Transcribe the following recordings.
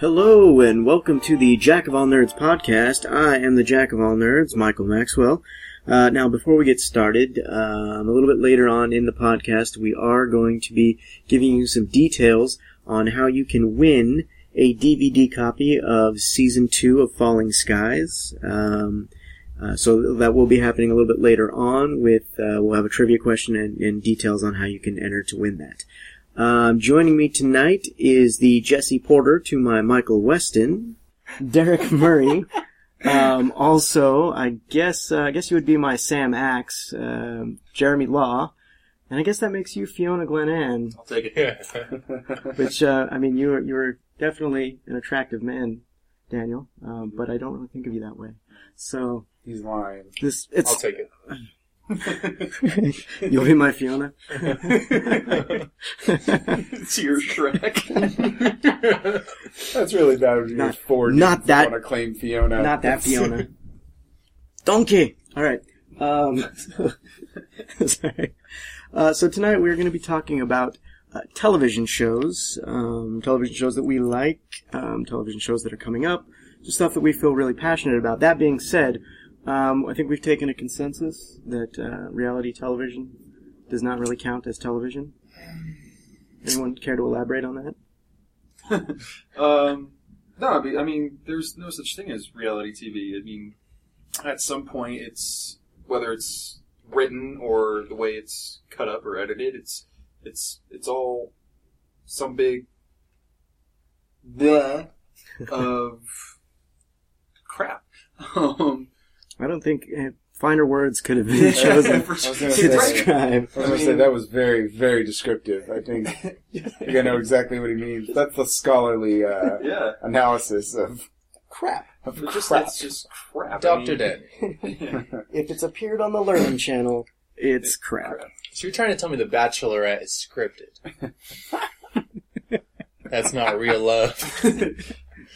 Hello and welcome to the Jack of All Nerds podcast. I am the Jack of All Nerds, Michael Maxwell. Uh, now, before we get started, um, a little bit later on in the podcast, we are going to be giving you some details on how you can win a DVD copy of season two of Falling Skies. Um, uh, so that will be happening a little bit later on. With uh, we'll have a trivia question and, and details on how you can enter to win that. Um, joining me tonight is the Jesse Porter to my Michael Weston, Derek Murray. Um, also, I guess uh, I guess you would be my Sam Axe, um Jeremy Law, and I guess that makes you Fiona Glenanne. I'll take it. Which uh, I mean, you're you're definitely an attractive man, Daniel, um, but I don't really think of you that way. So He's lying. this I'll it's take it. you'll be my Fiona. it's your Shrek. That's really bad of you Not- four not dudes that- want to claim Fiona. Not that Fiona. Donkey. All right. Um, sorry. Uh, so tonight we're going to be talking about uh, television shows, um, television shows that we like, um, television shows that are coming up, just stuff that we feel really passionate about. That being said, um, I think we've taken a consensus that uh, reality television does not really count as television. Anyone care to elaborate on that? Um, no, I mean, there's no such thing as reality TV. I mean, at some point, it's whether it's written or the way it's cut up or edited, it's it's it's all some big bleh of crap. Um, I don't think uh, finer words could have been chosen for- I was gonna say- describe. I was going to say that was very, very descriptive. I think you're gonna know exactly what he means. That's the scholarly uh, yeah, analysis of crap. Of it's just crap. it's just crap. Doctor Dead. If it's appeared on the Learning Channel, it's crap. So you're trying to tell me The Bachelorette is scripted? That's not real love.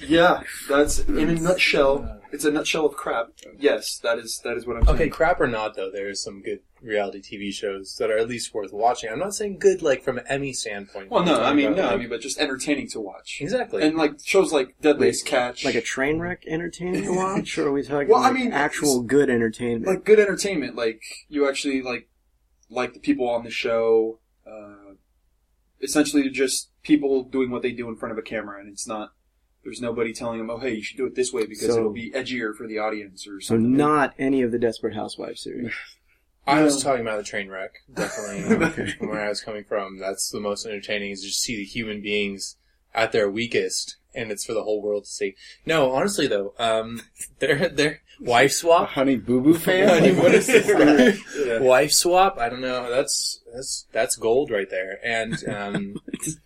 Yeah, that's in a nutshell. It's a nutshell of crap. Yes, that is that is what I'm saying. Okay, crap or not though, there's some good reality TV shows that are at least worth watching. I'm not saying good like from an Emmy standpoint. Well, no, I mean no, I mean, but just entertaining to watch. exactly. And like shows like Deadliest Catch, Like a train wreck entertaining to watch, or are we talking Well, I like mean, actual good entertainment? like good entertainment. Like you actually like like the people on the show. Uh, essentially, just people doing what they do in front of a camera, and it's not. There's nobody telling them, "Oh, hey, you should do it this way because So- it'll be edgier for the audience," or so something. not any of the Desperate Housewives series. I was talking about the train wreck, definitely from where I was coming from. That's the most entertaining is just see the human beings at their weakest, and it's for the whole world to see. No, honestly though, um, their their they're wife swap. honey boo boo fan? Honey, what is this? Yeah. Wife swap? I don't know. That's that's that's gold right there. And um,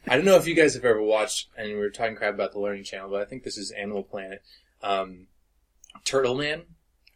I don't know if you guys have ever watched. And we were talking crap about the Learning Channel, but I think this is Animal Planet. Um, Turtle Man.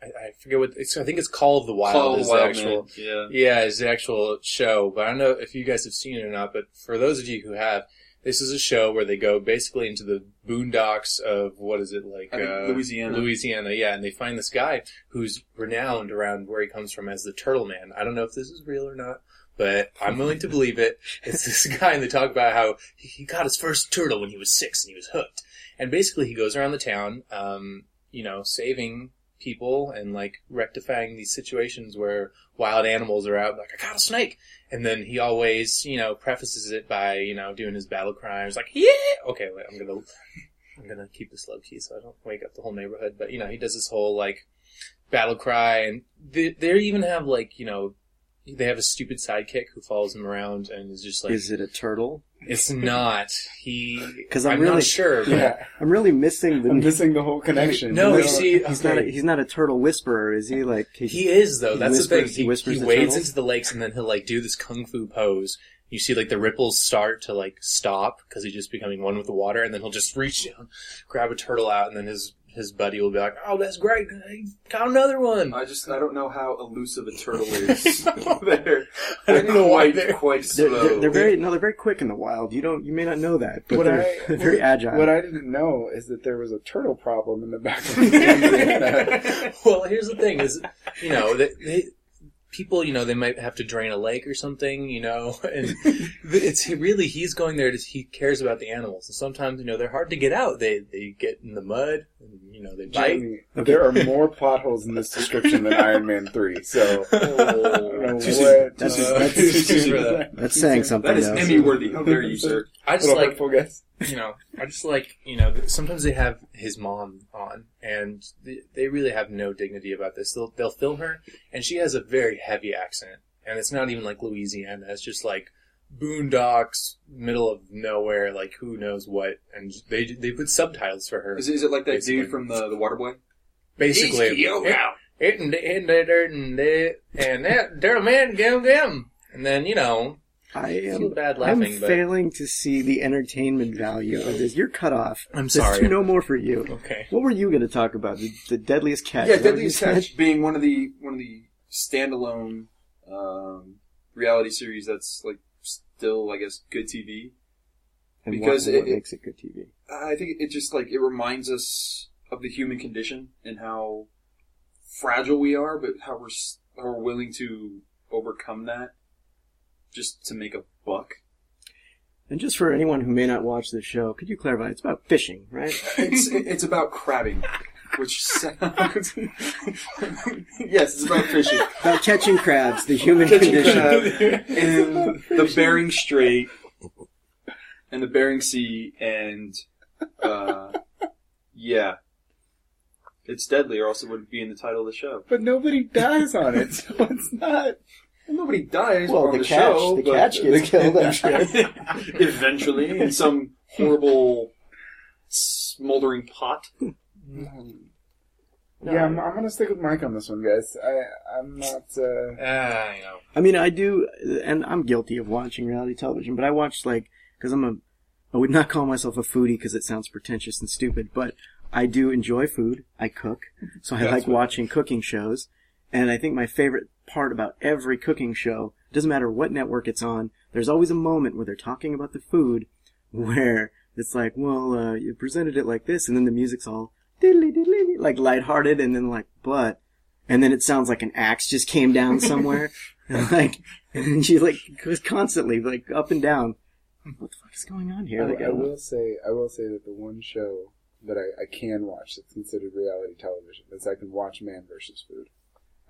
I, I forget what it's. I think it's Call of the Wild. Call is the Wild actual. Man. Yeah. Yeah, is the actual show. But I don't know if you guys have seen it or not. But for those of you who have, this is a show where they go basically into the boondocks of what is it like uh, Louisiana. Louisiana, yeah, and they find this guy who's renowned around where he comes from as the Turtle Man. I don't know if this is real or not, but I'm willing to believe it. It's this guy, and they talk about how he got his first turtle when he was six and he was hooked. And basically, he goes around the town, um, you know, saving people and like rectifying these situations where wild animals are out. Like, I got a snake, and then he always, you know, prefaces it by, you know, doing his battle cry. He's like, yeah, okay, wait, I'm gonna. I'm gonna keep this low key so I don't wake up the whole neighborhood. But you know, he does this whole like battle cry, and they, they even have like you know, they have a stupid sidekick who follows him around and is just like, Is it a turtle? It's not he. 'Cause I'm I'm really- not sure. but- Yeah. I'm really missing the. I'm missing the whole connection. No, You you know, see, he's not. A, he's not a turtle whisperer, is he? Like he, He is though. He That's the thing. he He, whispers he wades into the lakes and then he'll like do this kung fu pose. You see like the ripples start to like stop because he's just becoming one with the water, and then he'll just reach down, grab a turtle out, and then his his buddy will be like, "Oh, that's great! I got another one." I just I don't know how elusive a turtle is. they're I don't know why they're- quite They're, slow. they're, they're very no, they're very quick in the wild. You don't, you may not know that, but What they're, I- they're very agile. What I didn't know is that there was a turtle problem in the back of Louisiana. well, here's the thing: is you know they, they people, you know, they might have to drain a lake or something, you know, and it's really he's going there to he cares about the animals. And sometimes, you know, they're hard to get out. They they get in the mud, and, you know, they bite. Jamie, there are more plot holes in this description than Iron Man 3, so. I don't know Too soon. That's- uh, that's- too too soon soon for that. That's saying something. That is. Emmy worthy. How dare you, sir? I just like hurtful guess. You know, I just like, you know, sometimes they have his mom on, and they, they really have no dignity about this. They'll, they'll film her, and she has a very heavy accent, and it's not even like Louisiana. It's just like boondocks, middle of nowhere, like who knows what, and they they put subtitles for her. Is it, is it like that Basically. dude from the the Waterboy? Basically, and and and and that there a man gam gam, and then you know, I I am. bad I'm but failing to see the entertainment value of this. You're cut off. I'm There's sorry. no more for you. okay. What were you going to talk about? The, the deadliest catch. Yeah, Is that what Deadliest you said? Catch being one of the one of the standalone um, reality series that's like still, I guess, good TV. And Because what, it- what it- makes it good TV? I think it just like it reminds us of the human condition and how fragile we are, but how we're s- how we're willing to overcome that just to make a buck. And just for anyone who may not watch this show, could you clarify? It's about fishing, right? It's it's about crabbing, which sounds yes, it's about fishing. about catching crabs, the human Catching condition. crab in the Bering Strait and the Bering Sea, and uh, yeah, it's deadly, or else it wouldn't be in the title of the show. But nobody dies on it, so it's not. Nobody dies Well, on the the, catch- show, the but catch gets killed, I'm sure. eventually in some horrible smoldering pot. Yeah, I'm, I'm gonna stick with Mike on this one, guys. I, I'm not, uh, Ah, you know. I mean, I do, and I'm guilty of watching reality television, but I watch like, cause I'm a, I would not call myself a foodie because it sounds pretentious and stupid, but I do enjoy food. I cook, so I That's like watching cooking shows. And I think my favorite part about every cooking show, doesn't matter what network it's on, there's always a moment where they're talking about the food where it's like, well, uh, you presented it like this, and then the music's all diddly diddly, like lighthearted, and then like, but, and then it sounds like an axe just came down somewhere, and like, and she like goes constantly like up and down. What the fuck is going on here? Like, I, I will say, I will say that the one show that I, I can watch that's considered reality television is I can watch Man versus Food.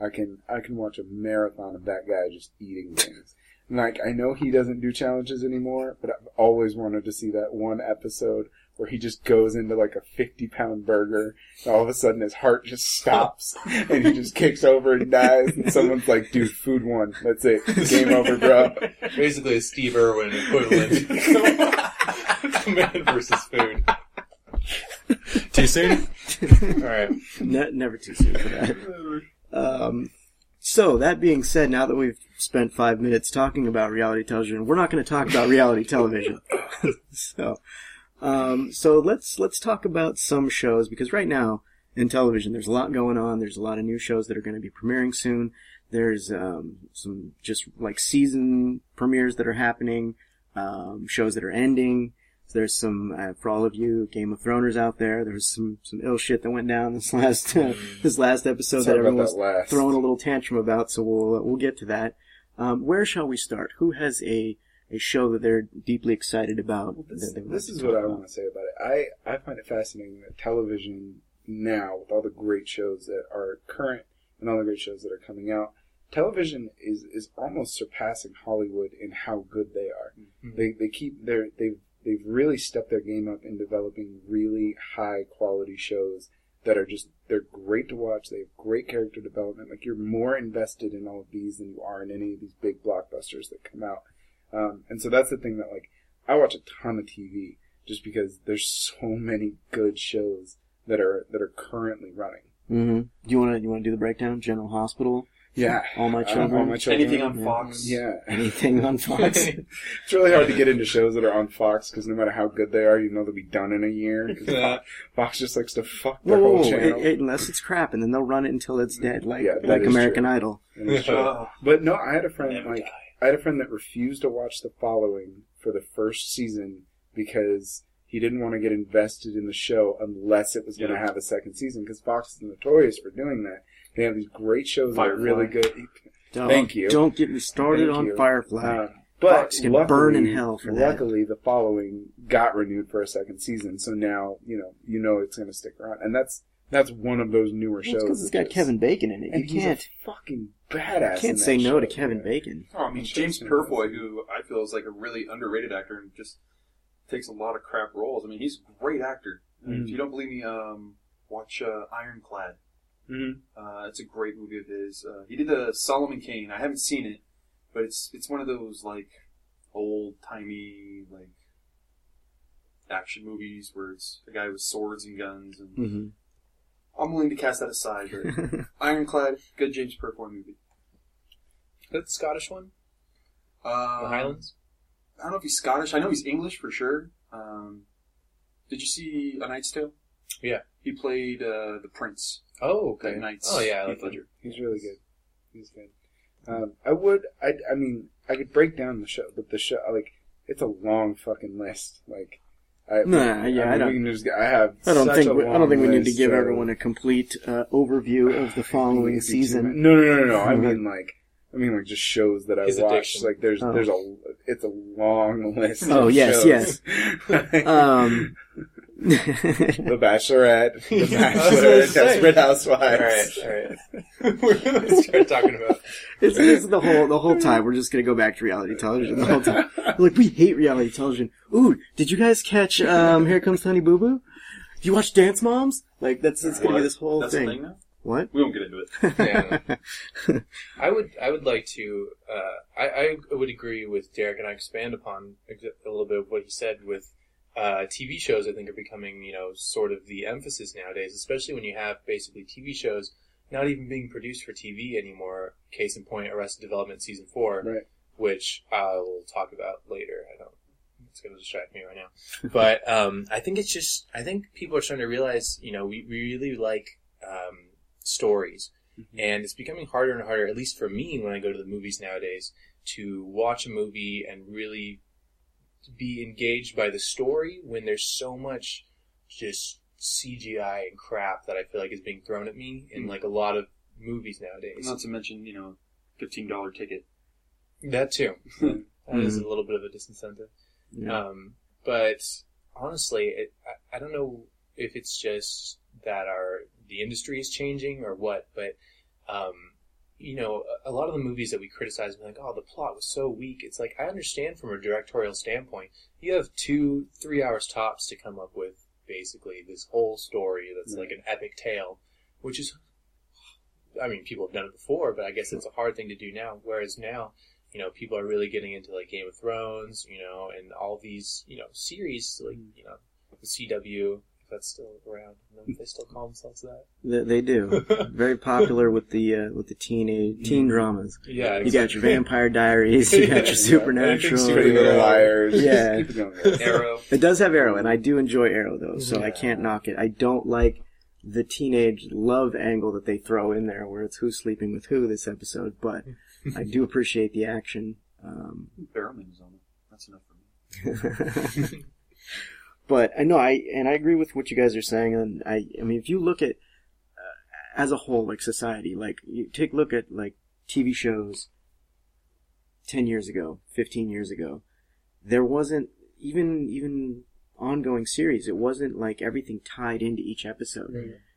I can I can watch a marathon of that guy just eating things. And like I know he doesn't do challenges anymore, but I've always wanted to see that one episode where he just goes into like a fifty pound burger and all of a sudden his heart just stops and he just kicks over and dies and someone's like, dude, food won. That's it. Game over, bro. Basically a Steve Irwin equivalent. Man versus food. Too soon? Alright. Ne- never too soon for that. Um, so that being said, now that we've spent five minutes talking about reality television, we're not going to talk about reality television. so, um, so let's let's talk about some shows because right now in television, there's a lot going on. There's a lot of new shows that are going to be premiering soon. There's um, some just like season premieres that are happening, um, shows that are ending. There's some uh, for all of you Game of Throners out there. There's some some ill shit that went down this last uh, this last episode that talk about everyone was that throwing a little tantrum about. So we'll uh, we'll get to that. Um, where shall we start? Who has a a show that they're deeply excited about? Well, this, this is what talk I want to say about it. I, I find it fascinating that television now, with all the great shows that are current and all the great shows that are coming out, television is, is almost surpassing Hollywood in how good they are. Mhm. They they keep their they've they've really stepped their game up in developing really high quality shows that are just they're great to watch. They have great character development. Like you're more invested in all of these than you are in any of these big blockbusters that come out. Um, and so that's the thing that like I watch a ton of TV just because there's so many good shows that are that are currently running. Mm-hmm. Do you want to you want to do the breakdown? General Hospital, Yeah, All My Children, all my children. Anything on Fox? Yeah, anything on Fox? it's really hard to get into shows that are on Fox because no matter how good they are, you know they'll be done in a year. 'cause Yeah. Fox, Fox just likes to fuck whoa, their whoa, whole whoa. channel. It, it, unless it's crap, and then they'll run it until it's dead, like Yeah, like American true. Idol. And it's true. Uh, But no, I had a friend Never like die. I had a friend that refused to watch the following for the first season because he didn't want to get invested in the show unless it was going to have a second season. Because Fox is notorious for doing that. They have these great shows that are really good. Don't, Thank you. Don't get me started Thank on you. Firefly. Uh, but Fox can luckily, burn in hell for that. luckily, the following got renewed for a second season, so now you know you know it's going to stick around, and that's that's one of those newer shows. because it's got just- Kevin Bacon in it. and You can't a fucking badass. can't in say that no to Kevin yeah. Bacon. Oh, I mean, That James Purefoy, who I feel is like a really underrated actor and just takes a lot of crap roles. I mean, he's a great actor. I mean, Mhm. If you don't believe me, um, watch uh, Ironclad. Mhm. Uh, it's a great movie of his. Uh, he did the Solomon Kane. I haven't seen it, but it's it's one of those like old timey like action movies where it's a guy with swords and guns. And hmm I'm willing to cast that aside. But Ironclad, good James Purefoy movie. Is that the Scottish one? Uh, The Highlands? I don't know if he's Scottish. I know he's English for sure. Um, did you see A Knight's Tale? Yeah. He played uh, the prince. Oh, okay. That Knight's Oh, yeah, I Heath like that. Ledger. He's really good. He's good. Um, I would. I. I mean, I could break down the show, but the show like it's a long fucking list. Like, I, Nah, yeah, I mean, don't- just, I have. I don't such think a we, I don't think we need to give of- everyone a complete uh, overview of the following It'd be too much. season. No, no, no, no, no. I mean, like, I mean, like, just shows that I His watched. addiction. Like, there's, Oh. there's a, it's a long list. Oh, of yes, shows. Um, the Bachelorette, The I was Bachelor. Desperate Housewives. All right, all right. We're gonna start talking about. It's, it's the whole the whole time. We're just gonna go back to reality television the whole time. Like we hate reality television. Ooh, did you guys catch um Here Comes Honey Boo Boo? Did you watch Dance Moms? Like that's it's gonna be this whole That's thing. the thing now. What? We won't get into it. Yeah. I would I would like to uh, I, I would agree with Derek and I expand upon a little bit of what he said with uh, TV shows I think are becoming you know sort of the emphasis nowadays especially when you have basically TV shows not even being produced for TV anymore. Case in point Arrested Development season 4 Right. which I will talk about later. I don't it's going to distract me right now. But um, I think it's just I think people are starting to realize you know we, we really like um, stories. And it's becoming harder and harder, at least for me, when I go to the movies nowadays, to watch a movie and really be engaged by the story when there's so much just CGI and crap that I feel like is being thrown at me in like a lot of movies nowadays. Not to mention, you know, fifteen dollar ticket. That too. That is Mhm. a little bit of a disincentive. Yeah. Um, but honestly, it, I, I don't know if it's just that our the industry is changing or what, but um, you know, a, lot of the movies that we criticize, we're like, oh, the plot was so weak. It's like I understand from a directorial standpoint, you have two, three hours tops to come up with basically this whole story that's like an epic tale, which is. I mean, people have done it before, but I guess it's a hard thing to do now. Whereas now, you know, people are really getting into like Game of Thrones, you know, and all these, you know, series like, mm. you know, the CW, that's still around. I don't know if they still call themselves that. They, they do. Very popular with the uh, with the teenage teen dramas. Yeah, You got your Vampire Diaries. You got your Yeah, Supernatural. anything Pretty. Little Liars. Yeah. It. Arrow. It does have Arrow, and I do enjoy Arrow though, so I can't knock it. I don't like the teenage love angle that they throw in there, where it's who's sleeping with who this episode. But I do appreciate the action. Um, Barrowman is on it. That's enough for me. But I know I and I agree with what you guys are saying. And I, I mean, if you look at uh, as a whole, like society, like you take a look at like TV shows ten years ago, fifteen years ago, there wasn't even even ongoing series. It wasn't like everything tied into each episode.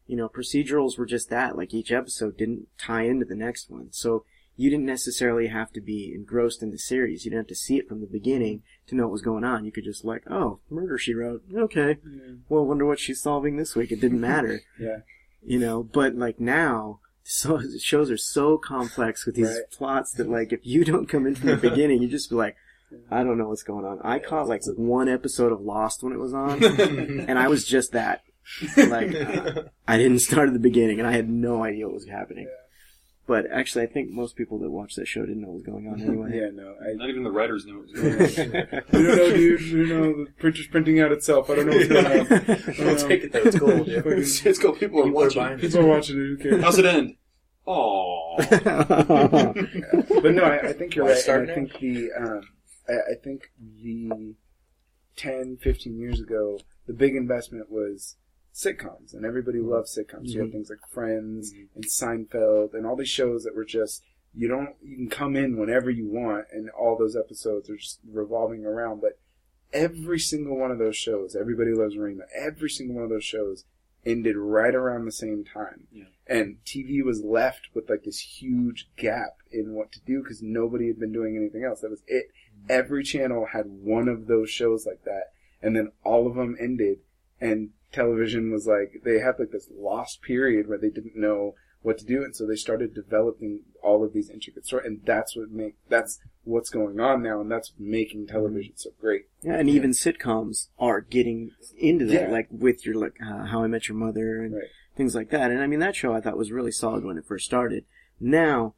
You know, procedurals were just that. Like each episode didn't tie into the next one, so you didn't necessarily have to be engrossed in the series. You didn't have to see it from the beginning to know what was going on. You could just like, oh, murder she wrote. Okay. Well, wonder what she's solving this week. It didn't matter. Yeah. You know, but like now, so shows are so complex with these Right. plots that like if you don't come in from the beginning, you just be like, I don't know what's going on. I caught like one episode of Lost when it was on, and I was just that. Like uh, I didn't start at the beginning, and I had no idea what was happening. But actually, I think most people that watched that show didn't know what was going on anyway. Yeah, no. I, Not even the writers knew it was going on. I don't know, dude. I don't know. The printer's printing out itself. I don't know what's going on. We'll take it though. It's gold. Yeah. Let's go. People are People are watching. buying it. People are watching it. Who cares? How's it end? Oh. but no, I, I think you're Wanna right. start and I now? think the um, I, I think the 10, 15 years ago, the big investment was sitcoms, and everybody mm-hmm. loved sitcoms. You had mm-hmm. things like Friends mm-hmm. and Seinfeld, and all these shows that were just you don't you can come in whenever you want, and all those episodes are just revolving around. But every single one of those shows, Everybody Loves Raymond, every single one of those shows ended right around the same time. Yeah. And TV was left with like this huge gap in what to do because nobody had been doing anything else. That was it. Every channel had one of those shows like that, and then all of them ended, and television was like they had like this lost period where they didn't know what to do, and so they started developing all of these intricate stories, and that's what make that's what's going on now, and that's making television so great. Yeah, and even sitcoms are getting into that, Yeah. like with your like uh, How I Met Your Mother and Right. things like that. And I mean, that show I thought was really solid when it first started. Now,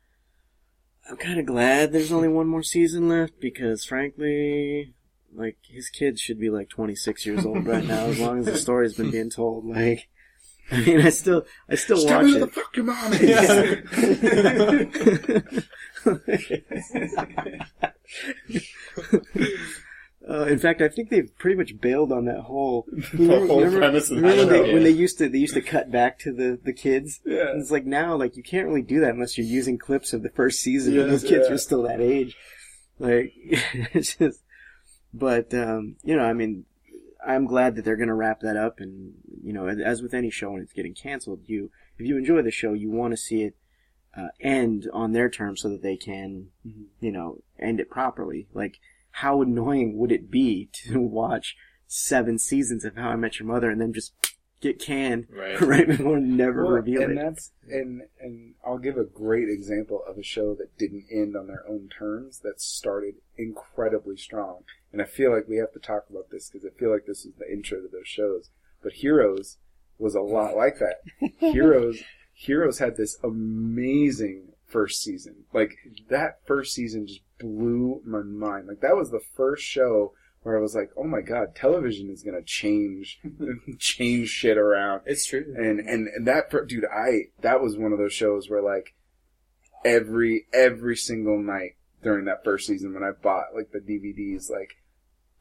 I'm kind of glad there's only one more season left because, frankly, like his kids should be like 26 years old right now, as long as the story's been being told. Like, I mean, I still, I still Just tell watch it. the fuck your mom is. Uh, in fact, I think they've pretty much bailed on that whole. The whole premise of the remember when, they, when they used to they used to cut back to the the kids. Yeah. And it's like now, like you can't really do that unless you're using clips of the first season when Yes, those kids yeah. are still that age. Like, it's just. But um, you know, I mean, I'm glad that they're going to wrap that up, and you know, as with any show when it's getting canceled, you if you enjoy the show, you want to see it uh, end on their terms so that they can, Mhm. you know, end it properly. Like, how annoying would it be to watch seven seasons of How I Met Your Mother and then just get canned Right. right before never Well, reveal and it? that's and and I'll give a great example of a show that didn't end on their own terms that started incredibly strong. And I feel like we have to talk about this because I feel like this is the intro to those shows. But Heroes was a lot like that. Heroes Heroes had this amazing first season. Like that first season just blew my mind. Like that was the first show where I was like, "Oh my god, television is going to change change shit around." It's true. and and and that dude i that was one of those shows where like every every single night during that first season when i bought like the dvds like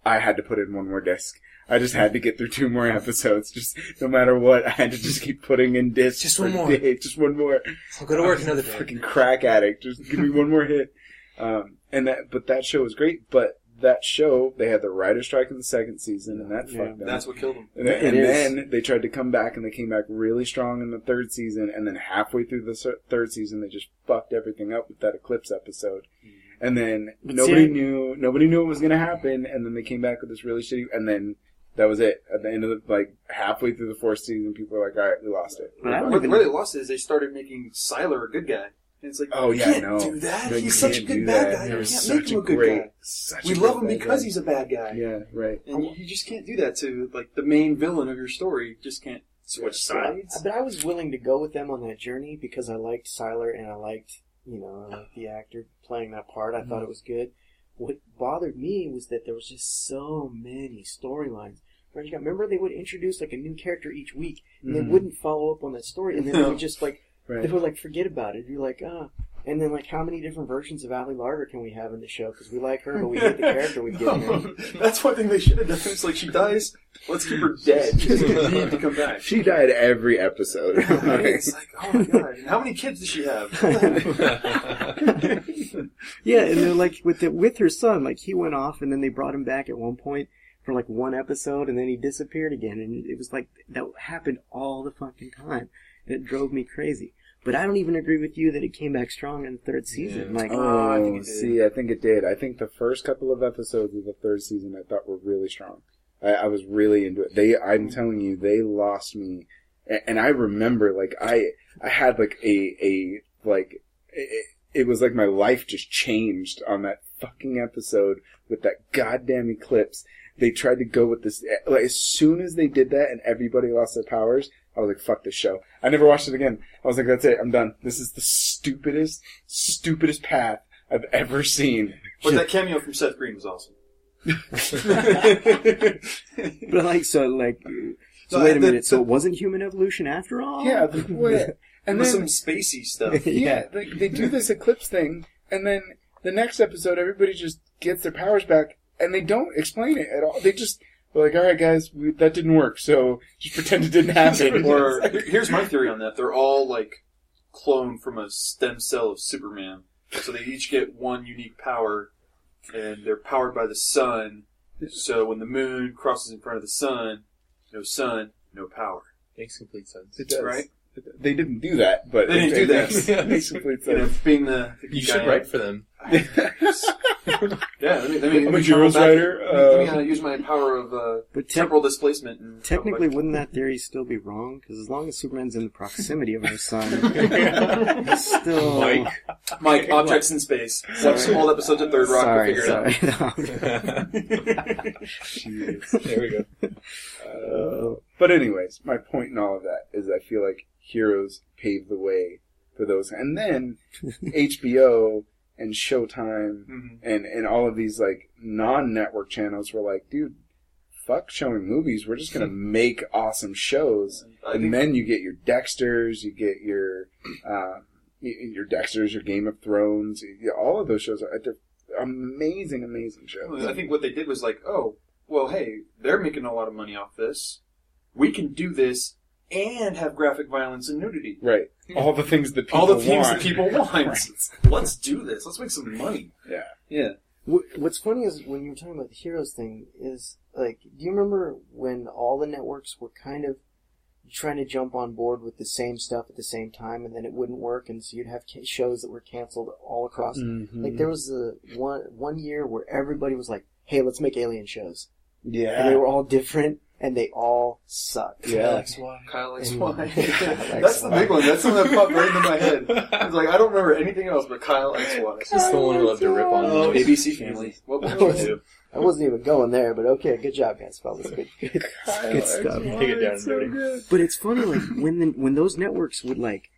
i had to put in one more disc i just had to get through two more episodes just no matter what i had to just keep putting in discs Just one more. day- just one more I'll go to work another day. fucking crack addict just give me one more hit um and that but that show was great but that show they had the writer strike in the second season and that Yeah. fucked them That's what killed them. and, then, and then they tried to come back, and they came back really strong in the third season. And then halfway through the third season, they just fucked everything up with that Eclipse episode. Mm-hmm. And then But nobody see, knew nobody knew what was going to happen. And then they came back with this really shitty. And then that was it. At the end of the like halfway through the fourth season, people were like, "All right, we lost it." But I don't Where, where they lost it is they started making Sylar a good guy. And it's like, Oh you yeah, can't no, do that. No, he's such a good bad that. guy. He You can't make him a a good great, guy. We love him because guy. he's a bad guy. yeah, right. And you, you just can't do that to like the main villain of your story. You just can't switch sides. But I was willing to go with them on that journey because I liked Sylar and I liked, you know, I liked the actor playing that part. I thought it was good. What bothered me was that there was just so many storylines. Where you got, remember they would introduce like a new character each week, and they Mhm. wouldn't follow up on that story, and then they would just like Right. they would like forget about it. You're like, ah. And then like, how many different versions of Ali Larter can we have in the show? Because we like her, but we hate the character we've given her. That's one thing they should have done. It's like she dies, let's keep her dead. She doesn't need to come back. She died every episode. It's like, oh my god, how many kids does she have? Yeah, and then like with the with her son, like he went off, and then they brought him back at one point for like one episode, and then he disappeared again, and it was like that happened all the fucking time, and it drove me crazy. But I don't even agree with you that it came back strong in the third season. Yeah. Like, Oh, I think see, I think it did. I think the first couple of episodes of the third season I thought were really strong. I, I was really into it. They, I'm telling you, they lost me. A- And I remember, like, I, I had like a, a, like, it, it was like my life just changed on that fucking episode with that goddamn eclipse. They tried to go with this, like, as soon as they did that and everybody lost their powers, I was like, fuck this show. I never watched it again. I was like, that's it, I'm done. This is the stupidest, stupidest path I've ever seen. But that cameo from Seth Green was awesome. but like, so like, so No, wait a the- minute. So the- it wasn't human evolution after all? yeah, the, wait, and With then, some spacey stuff. yeah, like, they do this eclipse thing, and then the next episode, everybody just gets their powers back, and they don't explain it at all. They just, they're like, alright guys, we, that didn't work, so just pretend it didn't happen. or here's my theory on that: they're all like cloned from a stem cell of Superman. So they each get one unique power, and they're powered by the sun. So when the moon crosses in front of the sun, no sun, no power. Makes complete sense. It does. Right? They didn't do that, but They didn't it do that. makes- Yeah. makes complete You know, being the, the You should I write for them. Yeah, let me, let me, I'm let a me heroes travel back- writer, Let me, uh, uh, use my power of uh, But te- temporal displacement. And technically, wouldn't that theory still be wrong? Because as long as Superman's in the proximity of our sun, he's still. Mike. Mike, objects in space. Watch some old episodes of Third Rock. Sorry, we'll figure it out. sorry. Jeez. there we go. Uh, but anyways, my point in all of that is I feel like Heroes paved the way for those, and then HBO and Showtime Mhm. and and all of these like non-network channels were like, dude, fuck showing movies. We're just gonna make awesome shows, and then you get your Dexters, you get your y- your Dexters, your Game of Thrones, all of those shows are they're amazing, amazing shows. I think what they did was like, oh, well, hey, they're making a lot of money off this. We can do this and have graphic violence and nudity. Right, all the things that people All the things want. that people want. Right. Let's do this. Let's make some money. Yeah. Yeah. Wh- What's funny is when you were talking about the heroes thing is like, do you remember when all the networks were kind of trying to jump on board with the same stuff at the same time, and then it wouldn't work, and so you'd have ca- shows that were canceled all across. Mm-hmm. Like there was a one one year where everybody was like, "Hey, let's make alien shows," and they were all different, and they all sucked. Yeah. Kyle X And- Y. Kyle That's the big one. That's the one that popped right into my head. I was like I don't remember anything else but Kyle X Y. Just the one who loved to rip on Oh. ABC Family. What would you do? I wasn't even going there, but okay, good job, guys, fellas. Good, good, good stuff. Take it down, dirty. But it's funny, like when the, when those networks would like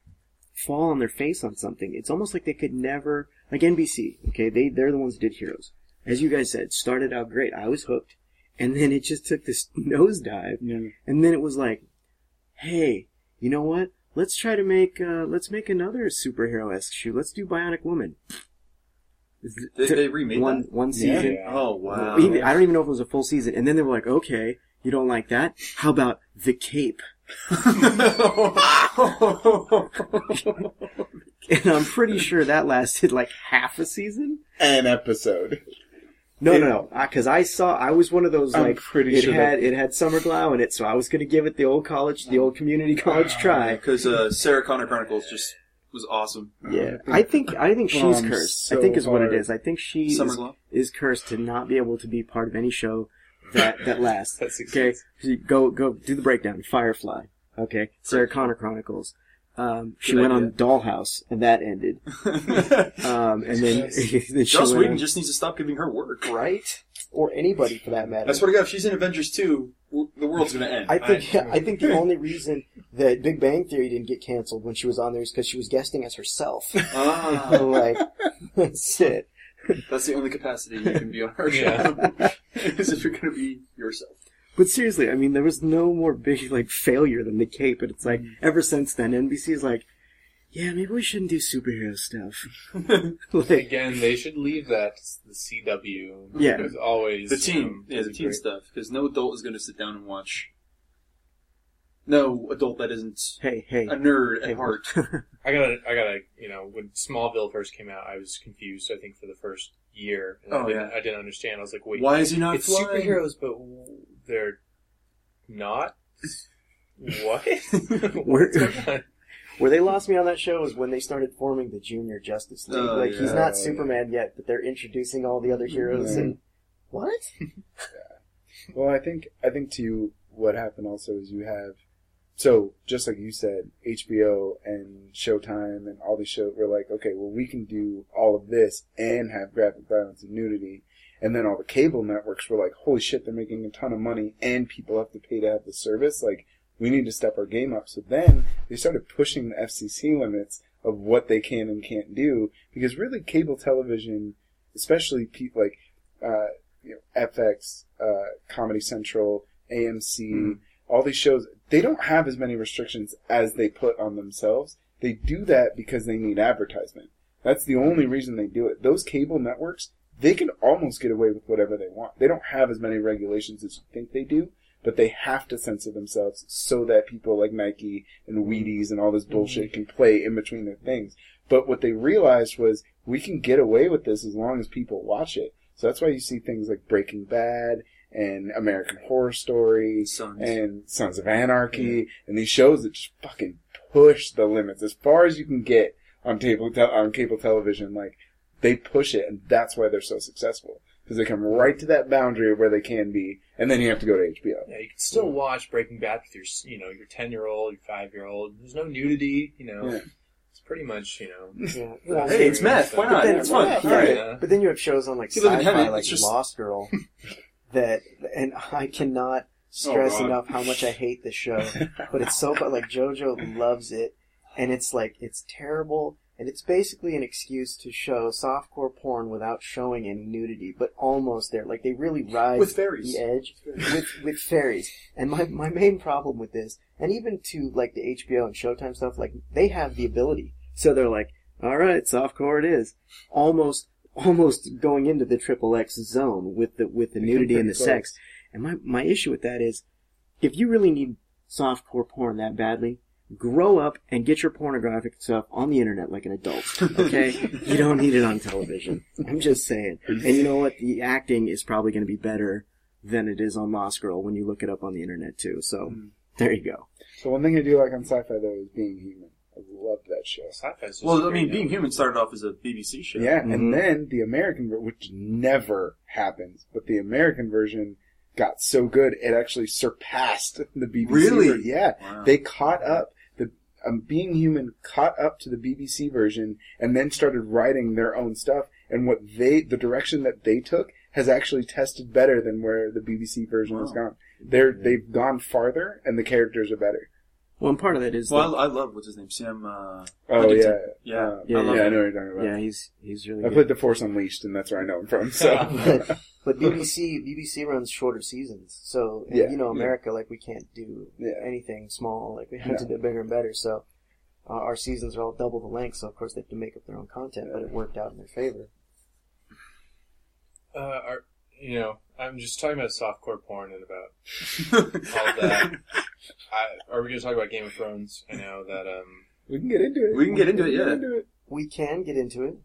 fall on their face on something, it's almost like they could never like NBC. Okay, they they're the ones that did Heroes. As you guys said, started out great. I was hooked, and then it just took this nosedive, Yeah. and then it was like, hey, you know what? Let's try to make uh, let's make another superhero esque shoe. Let's do Bionic Woman. They, they remade one that. one season. Yeah. Oh wow. Even- I don't even know if it was a full season. And then they were like, okay, you don't like that? How about the Cape? And I'm pretty sure that lasted like half a season. An episode. No, It- no, no. Because I saw, I was one of those I'm like pretty it sure had that- it had Summer Glau in it, so I was going to give it the old college, the old community college try. Because uh, Sarah Connor Chronicles just was awesome. Yeah, I think I think she's Um, cursed. I think is what it hard. is. I think she Summer is, Glau. is cursed to not be able to be part of any show that that lasts. That Okay, succeeds. so you go go do the breakdown. Firefly. Okay, Sarah Connor Chronicles. Um, she Good went idea. on Dollhouse, and that ended. Um, and then, then she Joss went Whedon on- just needs to stop giving her work. right, or anybody for that matter. I swear to God, if she's in Avengers 2, the world's going to end. I think I think the only reason that Big Bang Theory didn't get canceled when she was on there is because she was guesting as herself. Ah, like that's it. that's the only capacity you can be on our show. Yeah. is if you're going to be yourself. But seriously, I mean, there was no more big like failure than the Cape, and it's like ever since then, NBC is like, yeah, maybe we shouldn't do superhero stuff. like, Again, they should leave that to the CW. Yeah. As always. The team, um, yeah, the is team great. stuff. Because no adult is going to sit down and watch. No adult that isn't hey, hey, a nerd hey, at heart. I gotta, I gotta, you know, when Smallville first came out, I was confused. I think for the first year, Oh, I, didn't, yeah. I didn't understand. I was like, wait, Why is he not it's flying? superheroes, but w- they're not. What? Where- What's? Where they lost me on that show is when they started forming the Junior Justice League. Oh, like he's yeah. not Superman yet, but they're introducing all the other mm-hmm. heroes Yeah. and what? Well, I think I think to what happened also is you have so just like you said, HBO and Showtime and all these shows were like, okay, well we can do all of this and have graphic violence and nudity. And then all the cable networks were like, holy shit, they're making a ton of money and people have to pay to have the service. Like, we need to step our game up. So then they started pushing the FCC limits of what they can and can't do because really cable television, especially people like, uh, you know, FX, uh, Comedy Central, AMC, all these shows, they don't have as many restrictions as they put on themselves. They do that because they need advertisement. That's the only reason they do it. Those cable networks, they can almost get away with whatever they want. They don't have as many regulations as you think they do, but they have to censor themselves so that people like Nike and mm-hmm. Wheaties and all this mm-hmm. bullshit can play in between their things. But what they realized was we can get away with this as long as people watch it. So that's why you see things like Breaking Bad and American Horror Story Sons. and Sons of Anarchy and these shows that just fucking push the limits as far as you can get on cable te- on cable television. Like they push it, and that's why they're so successful because they come right to that boundary of where they can be, and then you have to go to HBO. Yeah, you can still watch Breaking Bad with your, you know, your ten year old, your five year old. There's no nudity, you know. Yeah. It's pretty much, you know. Yeah. Well, Hey, it's meth. Why But not? then, It's fun. yeah, Alright. Yeah. but then you have shows on like You sci-fi, like just- Lost Girl, that, and I cannot stress Oh, enough how much I hate the show. But it's so fun. Like JoJo loves it, and it's like it's terrible, and it's basically an excuse to show softcore porn without showing any nudity, but almost there. Like they really ride With fairies. the edge with with fairies. And my my main problem with this, and even to like the HBO and Showtime stuff, like they have the ability, so they're like, all right, softcore it is, almost almost going into the triple X zone with the with the nudity and the close. sex. And my my issue with that is, if you really need softcore porn that badly. Grow up and get your pornographic stuff on the internet like an adult. Okay, you don't need it on television. I'm just saying. And you know what? The acting is probably going to be better than it is on Lost Girl when you look it up on the internet too. So Mm. there you go. So one thing I do like on sci-fi though is Being Human. I love that show. Sci-fi's just Well, I mean, you Being. Human started off as a BBC show. Yeah, Mhm. and then the American, ver- which never happens, but the American version got so good it actually surpassed the BBC. Really? ver- Yeah, Wow. they caught up. Um, Being Human caught up to the BBC version, and then started writing their own stuff. And what they, the direction that they took, has actually tested better than where the BBC version has gone. They're they've gone farther, and the characters are better. Well, and part of that is Well, that- I, I love what's his name, Sam. Uh, Oh Huntington. yeah, yeah, Uh, Yeah, yeah, yeah. I know what you're talking about. yeah, he's he's really I good. played The Force Unleashed, and that's where I know him from. So. but, but BBC BBC runs shorter seasons, so and, Yeah, you know yeah. America like we can't do Yeah. anything small, like we have to do bigger and better. So uh, our seasons are all double the length, so of course they have to make up their own content, but it worked out in their favor. Uh, are, you know, I'm just talking about softcore porn and about all that. I, are we going to talk about Game of Thrones? I know that. Um, We can get into it. We can get into it, We can yeah. into it. We can get into it.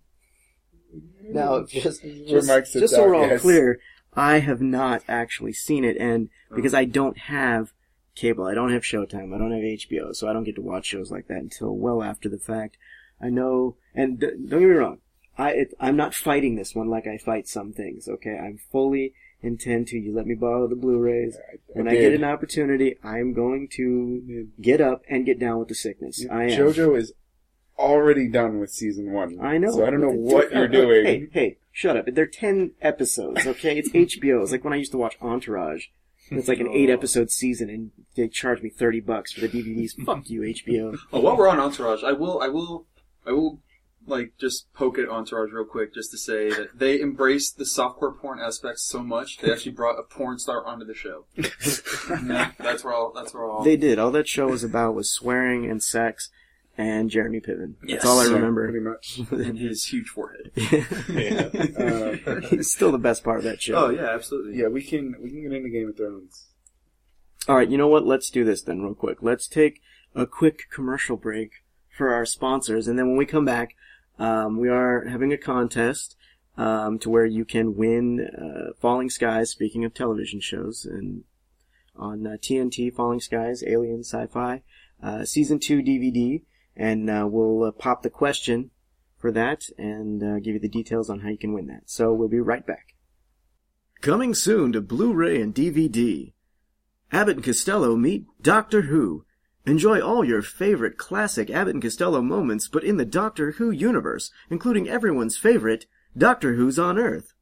Now, just Where just, Mike just so we're all yes. clear, I have not actually seen it, and because I don't have cable, I don't have Showtime, I don't have HBO, so I don't get to watch shows like that until well after the fact. I know, and d- don't get me wrong, I it, I'm not fighting this one like I fight some things. Okay, I'm fully intend to. You let me borrow the Blu-rays, when I did. get an opportunity, I'm going to get up and get down with the sickness. I am. JoJo is already done with season one. I know. So I don't know but what they're- you're doing. Hey, hey, shut up. They're 10 episodes, okay? It's HBO. It's like when I used to watch Entourage. It's like an eight oh. episode season and they charge me 30 bucks for the DVDs. Fuck you, HBO. Oh, while we're on Entourage, I will, I will, I will, like, just poke at Entourage real quick, just to say that they embraced the softcore porn aspects so much they actually brought a porn star onto the show. yeah, that's where all. That's where all. They did. All that show was about was swearing and sex and Jeremy Piven. That's Yes. all I Yeah, remember. Pretty much. and his huge forehead. yeah. Uh, He's still the best part of that show. Oh yeah, absolutely. yeah, we can we can get into Game of Thrones. All right, you know what? Let's do this then, real quick. Let's take a quick commercial break for our sponsors, and then when we come back, um, we are having a contest um, to where you can win uh, Falling Skies. Speaking of television shows, and on uh, TNT, Falling Skies, Alien Sci-Fi, uh, season two DVD, and uh, we'll uh, pop the question for that and uh, give you the details on how you can win that. So we'll be right back. Coming soon to Blu-ray and DVD. Abbott and Costello meet Doctor Who. Enjoy all your favorite classic Abbott and Costello moments, but in the Doctor Who universe, including everyone's favorite Doctor Who's on Earth.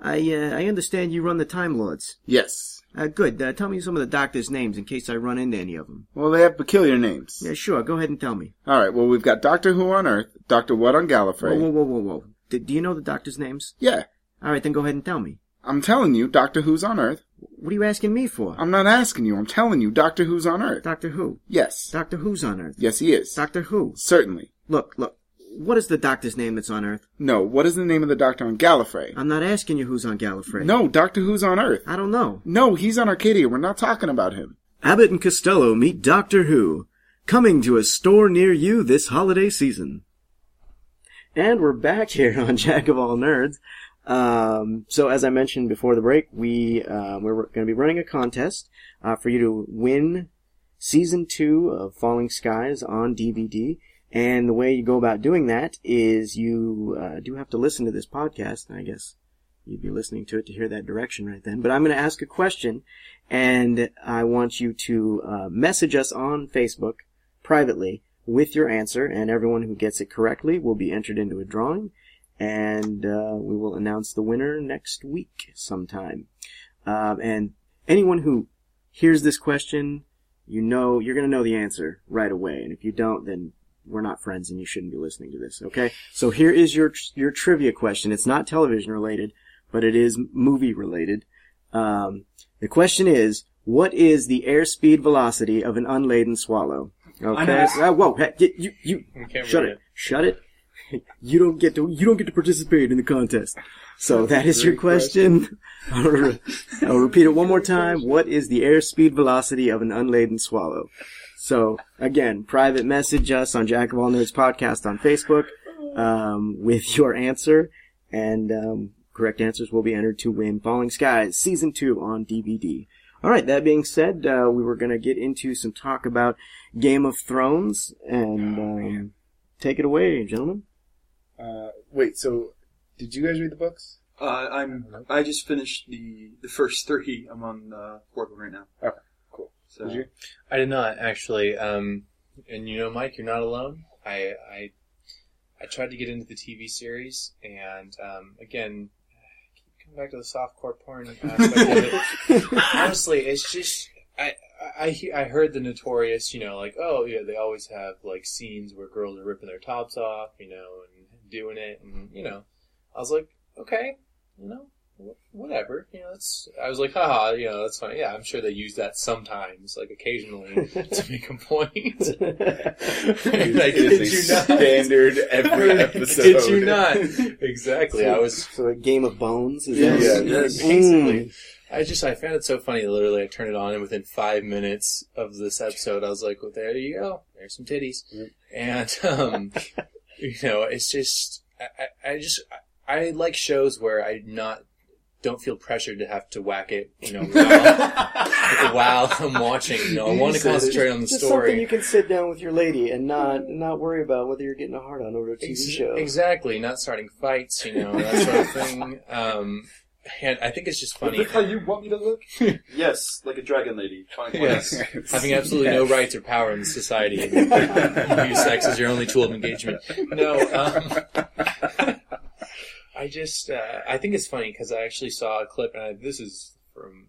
I uh, I understand you run the Time Lords. Yes. Uh, good. Uh, tell me some of the Doctor's names in case I run into any of them. Well, they have peculiar names. Yeah, sure. Go ahead and tell me. All right. Well, we've got Doctor Who on Earth, Doctor What on Gallifrey. Whoa, whoa, whoa, whoa, whoa. D- do you know the Doctor's names? Yeah, All right, then go ahead and tell me. I'm telling you, Doctor Who's on Earth. What are you asking me for? I'm not asking you. I'm telling you, Doctor Who's on Earth. Doctor Who. Yes. Doctor Who's on Earth. Yes, he is. Doctor Who. Certainly. Look, look. What is the Doctor's name that's on Earth? No. What is the name of the Doctor on Gallifrey? I'm not asking you who's on Gallifrey. No, Doctor Who's on Earth. I don't know. No, he's on Arcadia. We're not talking about him. Abbott and Costello meet Doctor Who. Coming to a store near you this holiday season. And we're back here on Jack of All Nerds. Um, so as I mentioned before the break, we uh, we're going to be running a contest uh, for you to win season two of Falling Skies on DVD. And the way you go about doing that is you uh, do have to listen to this podcast. I guess you'd be listening to it to hear that direction right then. But I'm going to ask a question, and I want you to uh, message us on Facebook privately with your answer, and everyone who gets it correctly will be entered into a drawing, and uh, we will announce the winner next week sometime. Um, and anyone who hears this question, you know you're going to know the answer right away, and if you don't, then we're not friends and you shouldn't be listening to this. Okay, so here is your your trivia question. It's not television related, but it is movie related. Um, the question is, what is the airspeed velocity of an unladen swallow? Okay. Uh, whoa, hey, you, you, shut read it. Shut it. You don't get to, you don't get to participate in the contest. So that is your Great question. I'll, I'll repeat it one more time. What is the airspeed velocity of an unladen swallow? So again, private message us on Jack of All Nerds podcast on Facebook, um, with your answer and, um, correct answers will be entered to win Falling Skies season two on DVD. All right. That being said, uh, we were going to get into some talk about Game of Thrones, and um, take it away, gentlemen. Uh, wait, so did you guys read the books? Uh, I'm. I just finished the the first three. I'm on the fourth one right now. Okay, cool. So Did you? I did not actually. Um, and you know, Mike, you're not alone. I I I tried to get into the TV series, and um, again, I keep coming back to the softcore porn aspect of it. Honestly, it's just I, I I heard the notorious, you know, like oh yeah, they always have like scenes where girls are ripping their tops off, you know, and doing it, and mm-hmm. you know, I was like, okay, you know, wh- whatever, you know, it's. I was like, haha, you know, that's fine. Yeah, I'm sure they use that sometimes, like occasionally, to make a point. And I It kid is you a not. standard every episode. Kid you not. Exactly. I was so a Game of Bones. Is Yes, that- yes, basically. Mm. I just I found it so funny. Literally, I turned it on, and within five minutes of this episode, I was like, "Well, there you go. There's some titties." Yep. And um, you know, it's just I, I, I just I, I like shows where I not don't feel pressured to have to whack it. You know, while, while I'm watching. You know, I want to concentrate on the Just something you can sit down with your lady and not not worry about whether you're getting a hard on over a TV Ex- show. Exactly, not starting fights, you know, that sort of thing. Um, and I think it's just funny. Look how you want me to look? yes, like a dragon lady. Fine. Yes. Having absolutely no rights or power in society and use sex as your only tool of engagement. No, um, I just, uh, I think it's funny because I actually saw a clip, and I, this is from,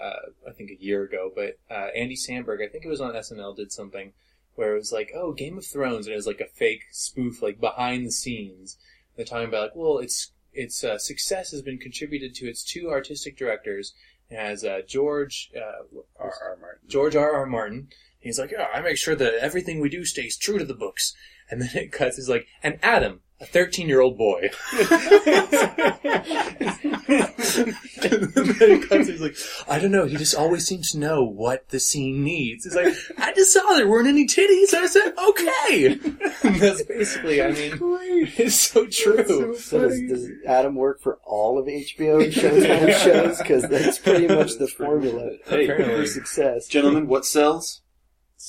uh, I think a year ago, but uh, Andy Samberg, I think it was on SNL, did something where it was like, oh, Game of Thrones, and it was like a fake spoof, like behind the scenes. They're talking about like, well, its its uh, success has been contributed to its two artistic directors. as uh, George uh, R. R. Martin. George R. R. Martin. He's like, oh, I make sure that everything we do stays true to the books. And then it cuts. He's like, and Adam, a 13 year old boy. and then it cuts. He's like, I don't know. He just always seems to know what the scene needs. He's like, I just saw there weren't any titties. I said, okay. And that's basically, I mean, it's so true. So does, does Adam work for all of HBO and Showtime shows? Because that's pretty much the formula Hey, for success. Gentlemen, what sells?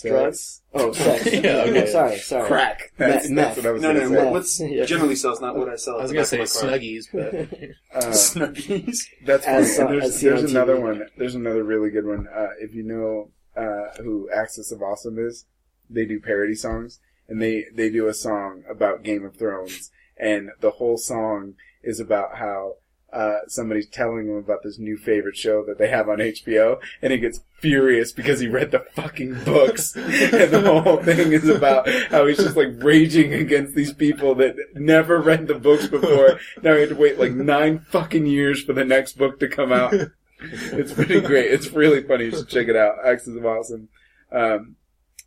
Drugs? Oh, sex. Yeah, okay. Sorry, sorry. Crack. That's, Meth. that's what I was No, going no, to no. say. What's Yeah. generally sells, not what I sell. I was going to say of my car. Snuggies, but Uh, Snuggies. That's funny. As, uh, there's as seen there's on another one. There's another really good one. Uh, if you know uh, who Axis of Awesome is, they do parody songs, and they they do a song about Game of Thrones, and the whole song is about how. Uh, somebody's telling him about this new favorite show that they have on HBO, and he gets furious because he read the fucking books. and the whole thing is about how he's just like raging against these people that never read the books before. Now he had to wait like nine fucking years for the next book to come out. It's pretty great. It's really funny. You should check it out. Axis of Awesome. Um,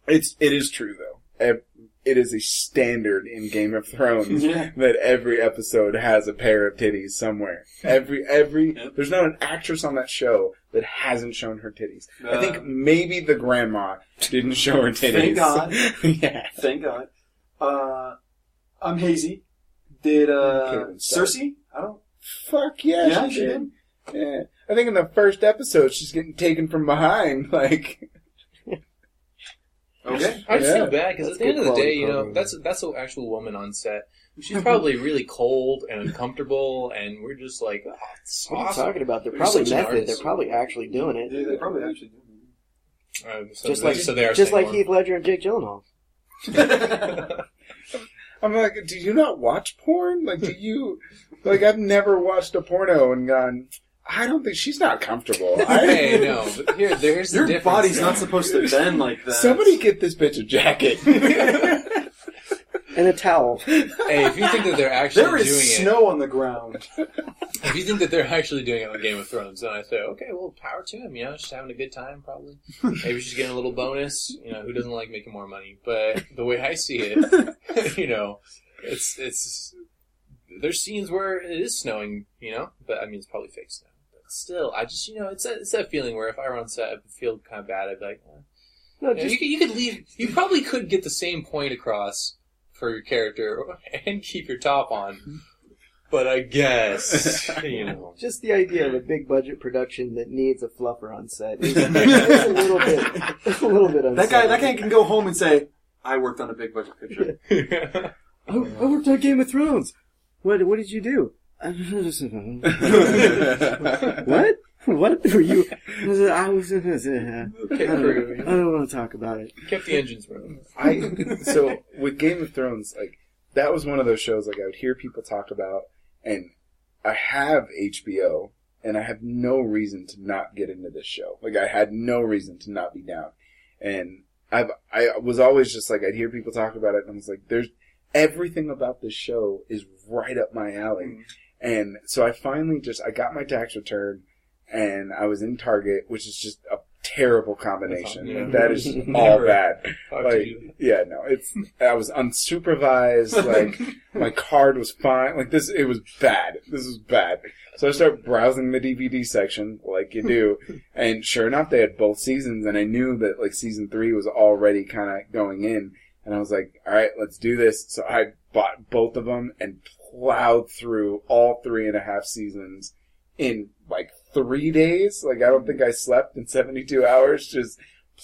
it's it is true though. It is a standard in Game of Thrones Yeah. that every episode has a pair of titties somewhere. Every every Yep. there's not an actress on that show that hasn't shown her titties. I Uh, think maybe the grandma didn't show her titties. Thank God. yeah. Thank God. Uh, I'm hazy. Did uh, Cersei? I don't. Fuck yeah, Yeah, she, she did. Yeah, I think in the first episode she's getting taken from behind. Like, Okay. I just Yeah. feel bad because at the end of the day, you know, quality that's that's an actual woman on set. She's probably really cold and uncomfortable, and we're just like, oh, it's What are you talking about? They're probably such an method. artist. They're probably actually doing it. Yeah, they probably actually do. Um, so Just they- like so they are just saying like Heath Ledger and Jake Gyllenhaal. I'm like, do you not watch porn? Like, do you? Like, I've never watched a porno and gone. I don't think she's not comfortable. I, hey, no, but here, there's the Your difference. body's not supposed to bend like that. Somebody get this bitch a jacket. And a towel. Hey, if you think that they're actually There doing is it, snow on the ground. if you think that they're actually doing it on Game of Thrones, then I say, okay, well, power to him. You know, she's having a good time, probably. Maybe she's getting a little bonus. You know, who doesn't like making more money? But the way I see it, you know, it's it's there's scenes where it is snowing. You know, but I mean, it's probably fake snow. But still, I just you know, it's that, it's that feeling where if I were on set, I would feel kind of bad. I'd be like, eh. No, You, know, you, could, you could leave. You probably could get the same point across for your character and keep your top on. But I guess you know. just the idea of a big budget production that needs a fluffer on set is, is a little bit a little bit unsettling. That guy, that guy can go home and say, "I worked on a big budget picture." I, I worked on Game of Thrones. What what did you do? what? What were you? I was. I don't, I don't want to talk about it. Kept the engines running. I so with Game of Thrones, like that was one of those shows like I would hear people talk about, and I have HBO, and I have no reason to not get into this show. Like I had no reason to not be down, and I've I was always just like I'd hear people talk about it, and I was like, there's everything about this show is right up my alley, mm-hmm. And so I finally just I got my tax return, and I was in Target, which is just a terrible combination. Yeah. That is all bad. Like, yeah, no, it's, I was unsupervised, like, my card was fine, like this, it was bad. This was bad. So I start browsing the DVD section, like you do, and sure enough, they had both seasons, and I knew that, like, season three was already kind of going in, and I was like, alright, let's do this. So I bought both of them and plowed through all three and a half seasons in, like, three days. Like, I don't think I slept in 72 hours, just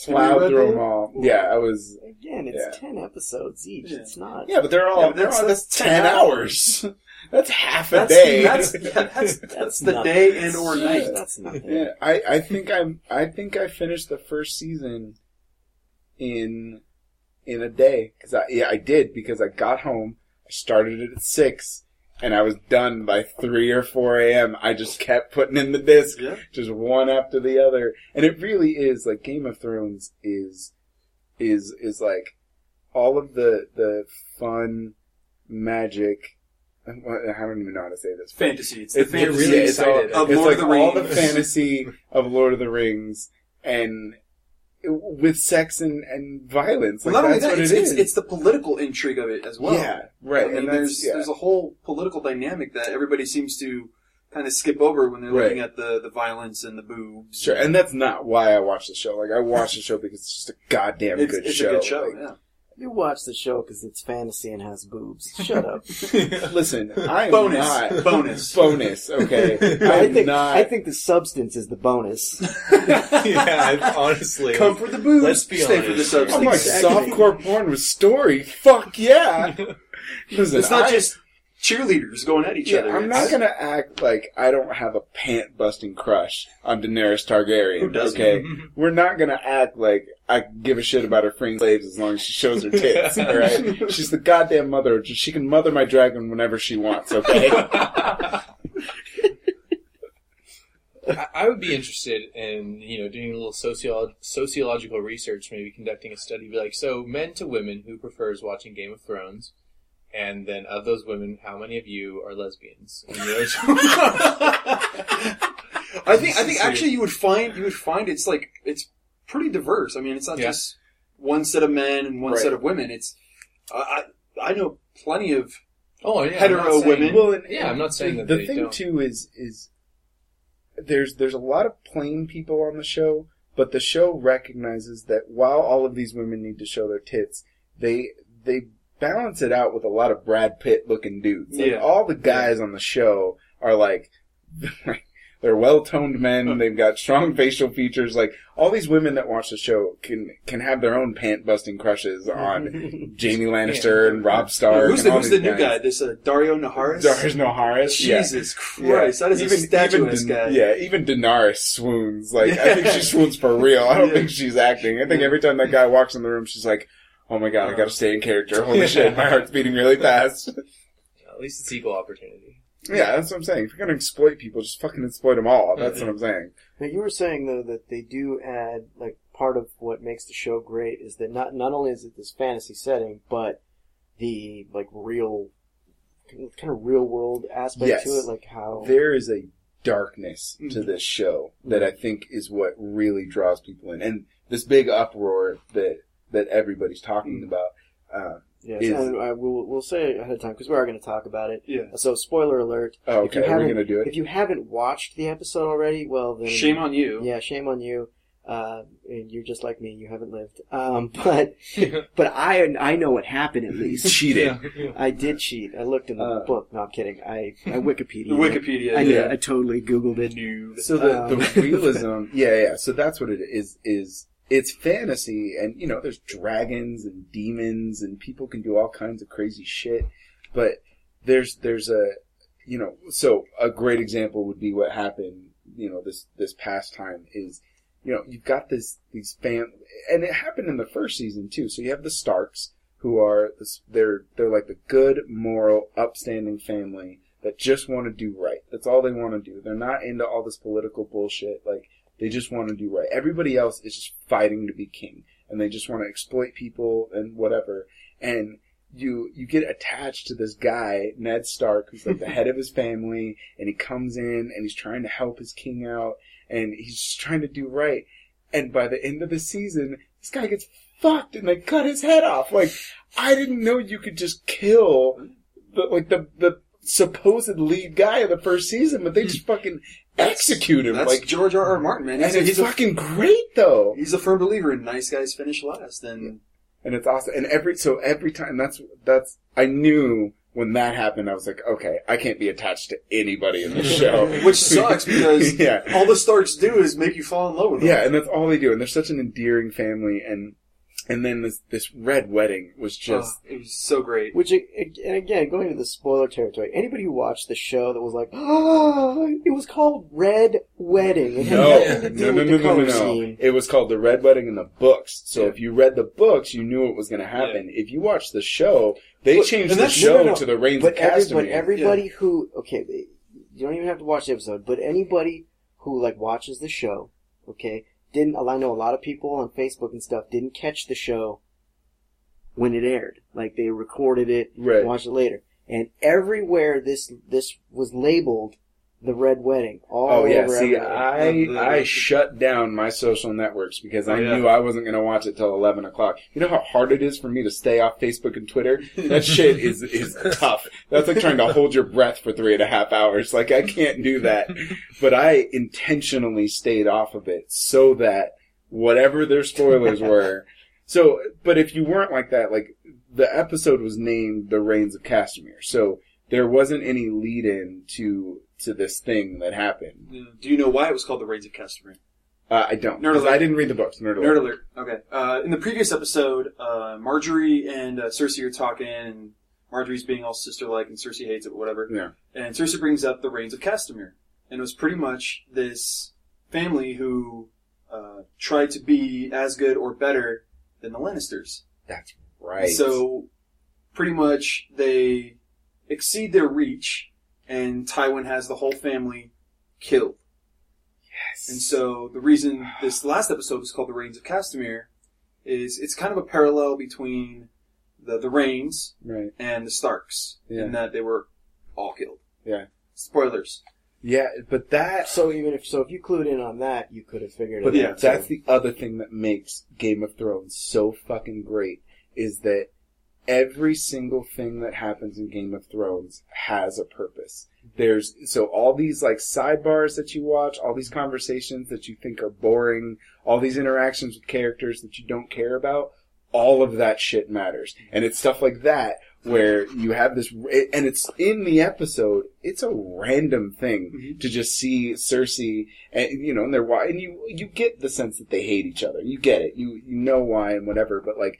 plowed through them all. Yeah, I was, Again, it's Yeah. ten episodes each. Yeah. It's not. yeah, but they're all Yeah, but they're that's- all that's that's 10 ten hours. that's half a That's day. that's yeah, that's, that's the nothing. day and or night. That's nothing. yeah, I, I think I'm I think I finished the first season in in a day because I yeah I did because I got home I started it at six and I was done by three or four a.m. I just kept putting in the disc Yeah. just one after the other and it really is like Game of Thrones is is is like all of the the fun magic. I don't even know how to say this. Fantasy. It's the It's fantasy really it's all, of it's Lord like of the all the fantasy of Lord of the Rings and with sex and, and violence. Well, Like not only that, it's, it it's, it's the political intrigue of it as well. yeah, right. I mean, and there's yeah. there's a whole political dynamic that everybody seems to kind of skip over when they're Right. looking at the, the violence and the boobs. Sure, and that's not why I watch the show. Like I watch the show because it's just a goddamn it's, good it's show. a good show. Like, yeah. You watch the show because it's fantasy and has boobs. Shut up. Listen, I am Bonus. not Bonus. bonus. Okay, I I'm think not. I think the substance is the bonus. yeah, I- honestly. Come for the boobs. Let's be Stay for the substance. I'm like Exactly. softcore porn with story. Fuck yeah! Listen, It's not I- just cheerleaders going at each Yeah, other. I'm not gonna act like I don't have a pant busting crush on Daenerys Targaryen. Who doesn't? Okay, we're not gonna act like I give a shit about her freeing slaves as long as she shows her tits. all right, she's the goddamn mother. She can mother my dragon whenever she wants. Okay, I, I would be interested in you know doing a little sociolo- sociological research, maybe conducting a study. Be like, so men to women, who prefers watching Game of Thrones? And then of those women, how many of you are lesbians? And, you know, I think I think actually you would find you would find it's like it's pretty diverse. I mean, it's not Yeah. just one set of men and one Right. set of women. It's I I, I know plenty of oh yeah, Hetero saying- women. well, and, Yeah, I'm not saying that the they thing don't. too is is there's there's a lot of plain people on the show, but the show recognizes that while all of these women need to show their tits, they they balance it out with a lot of Brad Pitt looking dudes. Like, Yeah. all the guys on the show are like, they're well toned men. They've got strong facial features. Like all these women that watch the show can can have their own pant busting crushes on Jaime Lannister and Robb Stark. who's and the, all who's the these new guys. guy? This uh, Daario Naharis. There's Naharis. Harris. Yeah. Jesus Christ, that is a statuesque Dan- guy. Yeah, even Daenerys swoons. Like I think she swoons for real. I don't Yeah. think she's acting. I think every time that guy walks in the room, she's like, "Oh my god, I gotta stay in character. Holy shit, my heart's beating really fast." At least it's equal opportunity. Yeah, that's what I'm saying. If you're gonna exploit people, just fucking exploit them all. That's what I'm saying. Now you were saying though that they do add like part of what makes the show great is that not not only is it this fantasy setting, but the like real kind of real world aspect Yes. to it, like how There is a darkness to Mhm. this show that I think is what really draws people in, and this big uproar that that everybody's talking about. Uh, yes, is- and I will we'll say ahead of time because we are going to talk about it. Yeah. So spoiler alert: oh, If you okay, are we haven't- gonna do it? if you haven't watched the episode already, well then Shame on you. Yeah, shame on you. Uh, and you're just like me; you haven't lived. Um, but but I I know what happened at least. Cheated. I did cheat. I looked in the Uh, book. No, I'm kidding. I I Wikipedia. The Wikipedia. I yeah. did. I totally Googled it. Nude. So the, Um, the realism, yeah, yeah. So that's what it is. Is it's fantasy, and you know, there's dragons and demons, and people can do all kinds of crazy shit. But there's there's a you know, so a great example would be what happened. You know, this this past time is, you know, you've got this these fam, and it happened in the first season too. So you have the Starks, who are this, they're they're like the good, moral, upstanding family that just want to do right. That's all they want to do. They're not into all this political bullshit. Like they just want to do right. Everybody else is just fighting to be king, and they just want to exploit people and whatever. And you you get attached to this guy Ned Stark, who's like the head of his family, and he comes in and he's trying to help his king out, and he's just trying to do right. And by the end of the season, this guy gets fucked, and they cut his head off. Like I didn't know you could just kill the like the the supposed lead guy of the first season, but they just hmm. fucking execute him. That's like, George R. R. Martin, man. and He's, a, it's he's, a, fucking great though. he's a firm believer in nice guys finish last. And and it's awesome. And every so every time that's that's I knew when that happened, I was like, okay, I can't be attached to anybody in the show, which sucks because yeah, all the Starks do is make you fall in love with them. yeah, and that's all they do. And they're such an endearing family, and and then this this red wedding was oh, just Oh, it was so great. Which, and again, going to the spoiler territory, anybody who watched the show that was like, oh, it was called Red Wedding. It no, nothing to do no, no, no, no, no, no. It was called the Red Wedding in the books. So Yeah. if you read the books, you knew it was going to happen. If you watched the show, they But- changed the show no, no, no. to the Rains But, of every, Castamere. but everybody who, okay, you don't even have to watch the episode, but anybody who, like, watches the show, okay, didn't, I know a lot of people on Facebook and stuff didn't catch the show when it aired. Like, they recorded it, Right. watched it later. And everywhere this, this was labeled the Red Wedding. All Oh yeah, over see, everywhere. I The- I the- shut down my social networks because I Oh, yeah. knew I wasn't going to watch it till eleven o'clock. You know how hard it is for me to stay off Facebook and Twitter. That shit is is tough. That's like trying to hold your breath for three and a half hours. Like I can't do that. But I intentionally stayed off of it so that whatever their spoilers were. So, but if you weren't like that, like the episode was named "The Rains of Castamere," so there wasn't any lead in to to this thing that happened. Do you know why it was called the Rains of Castamere? Uh, I don't. Nerd alert. I didn't read the books. Nerd alert. Nerd alert. Okay. Uh, in the previous episode, uh, Margaery and uh, Cersei are talking, and Margaery's being all sister-like, and Cersei hates it, but whatever. Yeah. And Cersei brings up the Rains of Castamere, and it was pretty much this family who uh, tried to be as good or better than the Lannisters. That's right. So, pretty much they exceed their reach, and Tywin has the whole family killed. yes. And so the reason this last episode is called the Rains of Castamere is it's kind of a parallel between the the Reigns right. and the Starks Yeah. in that they were all killed. Yeah. Spoilers. Yeah, but that. So even if so, if you clued in on that, you could have figured But it yeah, out. that's too. the other thing that makes Game of Thrones so fucking great is that every single thing that happens in Game of Thrones has a purpose. There's so all these like sidebars that you watch, all these conversations that you think are boring, all these interactions with characters that you don't care about, all of that shit matters. And it's stuff like that where you have this, and it's in the episode, it's a random thing Mhm. to just see Cersei and, you know, and they're, wi- and you, you get the sense that they hate each other. You get it. You, you know why and whatever, but like,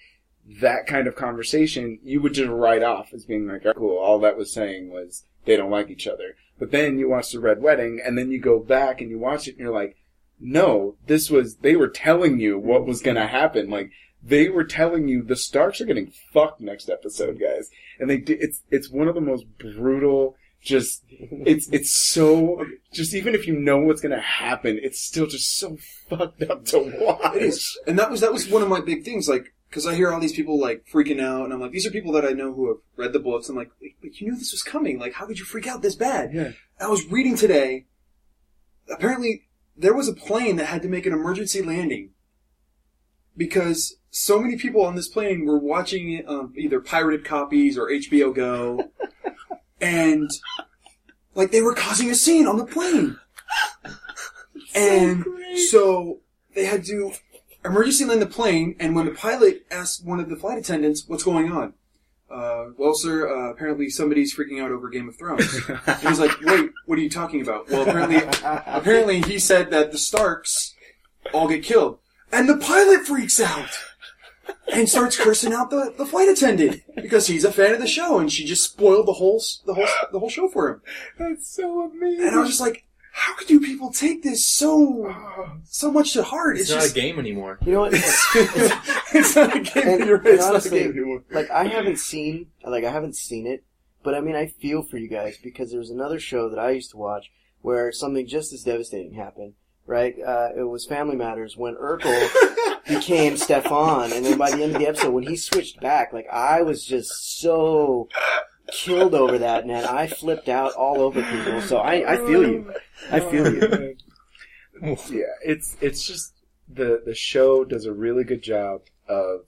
that kind of conversation, you would just write off as being like, oh, cool, all that was saying was they don't like each other. But then you watch the Red Wedding, and then you go back and you watch it, and you're like, no, this was, they were telling you what was gonna happen. Like, they were telling you the Starks are getting fucked next episode, guys. And they did, it's, it's one of the most brutal, just, it's, it's so, just even if you know what's gonna happen, it's still just so fucked up to watch. It is, and that was that was one of my big things. Like, because I hear all these people like freaking out, and I'm like, these are people that I know who have read the books. I'm like, like, you knew this was coming. Like, how could you freak out this bad? Yeah. I was reading today. Apparently, there was a plane that had to make an emergency landing because so many people on this plane were watching it on either pirated copies or HBO Go, and like they were causing a scene on the plane. and so they had to emergency land the plane, and when the pilot asked one of the flight attendants, "What's going on?" Uh, well, sir, uh, apparently somebody's freaking out over Game of Thrones. And he's like, "Wait, what are you talking about?" Well, apparently, apparently he said that the Starks all get killed, and the pilot freaks out and starts cursing out the, the flight attendant because he's a fan of the show, and she just spoiled the whole the whole the whole show for him. That's so amazing. And I was just like, "How could you people take this so so much to heart?" It's, It's, not just a game anymore. You know what? it's not a game. And- You're right, and it's not a game anymore. like I haven't seen like I haven't seen it, but I mean I feel for you guys because there was another show that I used to watch where something just as devastating happened. Right? Uh, it was Family Matters when Urkel became Stefan, and then by the end of the episode, when he switched back, like I was just so killed over that, man. I flipped out all over people. So I, I feel you. I feel you. yeah, it's it's just the the show does a really good job of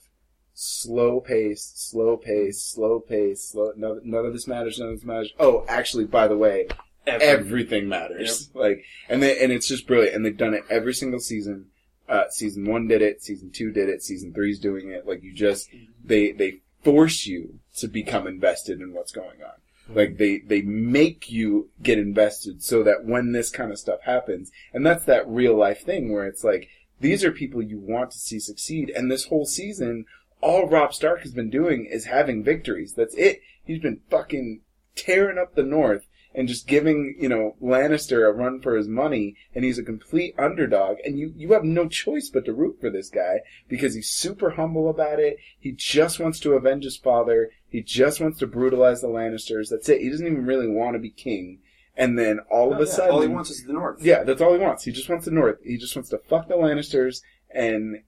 slow pace, slow pace, slow pace, slow. None, none of this matters. None of this matters. Oh, actually, by the way, everything matters. Like, and they and it's just brilliant. And they've done it every single season. Uh, season one did it. Season two did it. Season three's doing it. Like you just they they force you to become invested in what's going on. Hmm. Like they they make you get invested so that when this kind of stuff happens, and that's that real life thing where it's like these are people you want to see succeed, and this whole season, all Robb Stark has been doing is having victories. That's it. He's been fucking tearing up the North and just giving, you know, Lannister a run for his money, and he's a complete underdog, and you, you have no choice but to root for this guy, because he's super humble about it, he just wants to avenge his father, he just wants to brutalize the Lannisters, that's it, he doesn't even really want to be king, and then all of Oh, a yeah, sudden... all he wants is the North. Yeah, that's all he wants. He just wants the North. He just wants to fuck the Lannisters and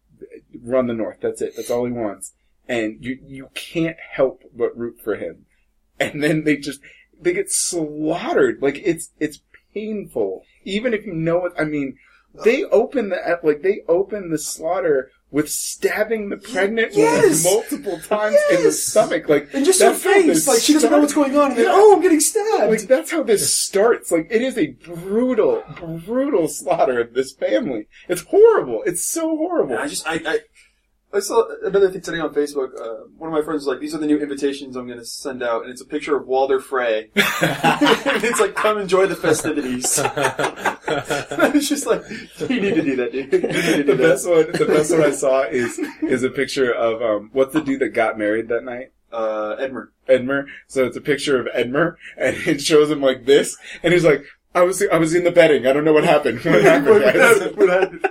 run the North. That's it. That's all he wants. And you you can't help but root for him. And then they just they get slaughtered. Like it's it's painful. Even if you know it. I mean, they open the like they open the slaughter with stabbing the pregnant Yes! woman multiple times in the stomach. Like And just her that's how this face, like she doesn't oh, know what's going on, and then Yeah. oh, I'm getting stabbed. Like that's how this starts. Like it is a brutal, brutal slaughter of this family. It's horrible. It's so horrible. And I just, I, I, I saw another thing today on Facebook. Uh, one of my friends was like, "These are the new invitations I'm going to send out," and it's a picture of Walder Frey. it's like, "Come enjoy the festivities." I was just like, "You need to do that, dude. You need to the do best one, the best one I saw is is a picture of um, what's the dude that got married that night? Uh, Edmure. Edmure. So it's a picture of Edmure, and it shows him like this, and he's like, "I was I was in the betting. I don't know what happened. What happened? What guys? happened? What happened?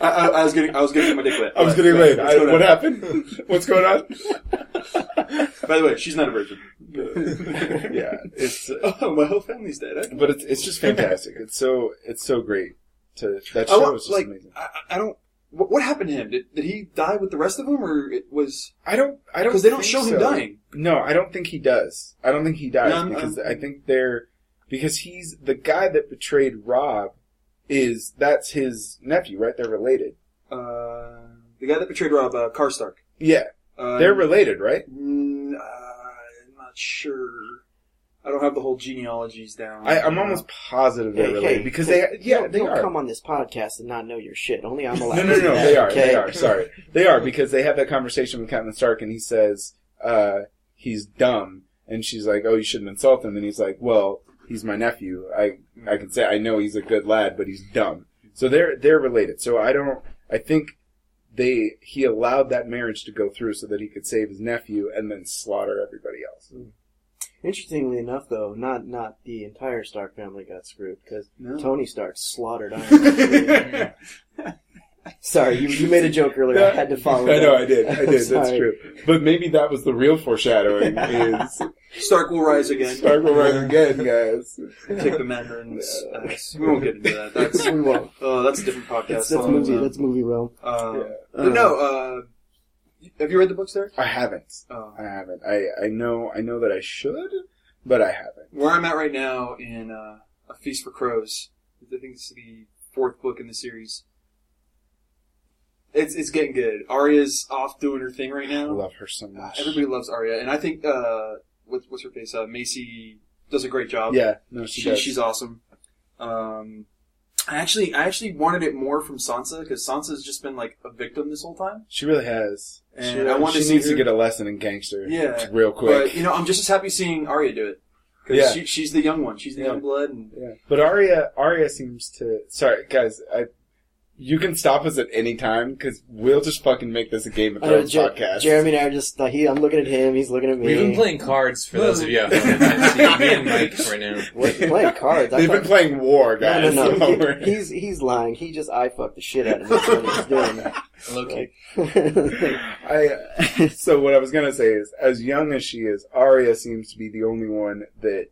I, I, I was getting, I was getting my dick wet. I was getting laid. What's what happened? What's going on? By the way, she's not a virgin. yeah, it's uh, Oh, my whole family's dead. eh? but it's it's just fantastic. It's so it's so great. To that I show want, is just like, amazing. I, I don't. What, what happened to him? Did, did he die with the rest of them, or it was I don't. I don't because they don't show him dying? No, I don't think he does. I don't think he dies I'm- because I'm- I think they're because he's the guy that betrayed Robb. Is that's his nephew, right? They're related. Uh, the guy that betrayed Robb, uh, Karstark. Yeah, Uh, they're related, right? mm, uh, I'm not sure. I don't have the whole genealogies down. I, I'm almost positive they're Hey, related hey, because they, yeah, don't, they don't are. come on this podcast and not know your shit. Only I'm allowed. No, to no, no, that, they are, okay? they are. Sorry, they are because they have that conversation with Catelyn Stark, and he says uh, he's dumb, and she's like, "Oh, you shouldn't insult him," and he's like, "Well, he's my nephew. I I can say I know he's a good lad, but he's dumb." So they're they're related. So I don't. I think they he allowed that marriage to go through so that he could save his nephew and then slaughter everybody else. Hmm. Interestingly enough, though, not not the entire Stark family got screwed because No. Tony Stark slaughtered Iron Man. Sorry, you, you made a joke earlier. I had to follow. I know up. I did. I did. That's true. But maybe that was the real foreshadowing. Is Stark will rise again. Stark will rise again, guys. Take the Mandarin's ass. We won't get into that. That's We won't. uh, that's a different podcast. That's, that's movie. uh, That's movie realm. uh, Yeah. but no, uh, have you read the books there? I haven't. Oh. I haven't. I, I know I know that I should, but I haven't. Where I'm at right now in uh, A Feast for Crows, I think it's the fourth book in the series. It's it's getting good. Arya's off doing her thing right now. I love her so Uh, much. everybody loves Arya, and I think uh, what's what's her face? Uh, Maisie does a great job. Yeah, no, she, she, does. she's awesome. Um, I actually I actually wanted it more from Sansa because Sansa's just been like a victim this whole time. She really has. And she I wanted she to see needs her- to get a lesson in gangster. Yeah. real quick. But you know, I'm just as happy seeing Arya do it because Yeah. she, she's the young one. She's the Yeah. young blood, and yeah. But Arya, Arya seems to. Sorry, guys. I. You can stop us at any time because we'll just fucking make this a Game of I know, Thrones Je- podcast. Jeremy and I are just. Uh, he, I'm looking at him. He's looking at me. We've been playing cards for those of you at home. It's me and Mike right now. What, playing cards. I They've thought- been playing war, No, guys. no, Don't no. He, he's he's lying. He just I fucked the shit out of him. That's what he's doing. Low key. Like, I so what I was gonna say is, as young as she is, Arya seems to be the only one that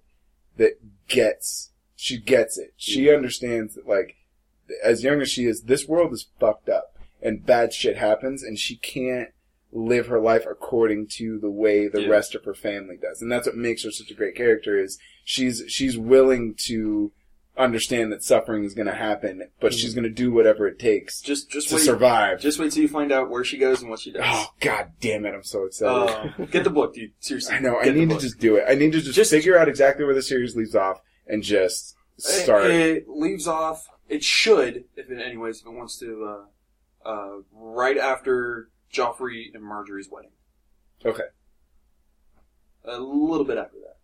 that gets she gets it. She understands that like as young as she is, this world is fucked up and bad shit happens, and she can't live her life according to the way the Yeah. rest of her family does, and that's what makes her such a great character. Is she's she's willing to understand that suffering is going to happen, but she's going to do whatever it takes just just to wait. survive. Just wait till you find out where she goes and what she does. Oh god damn it! I'm so excited. Uh, get the book, dude. Seriously. I know. I need to just do it. I need to just, Just- figure out exactly where the series leaves off and just start. It, it leaves off. It should, if it anyways, if it wants to, uh, uh, right after Joffrey and Margaery's wedding. okay. A little bit after that.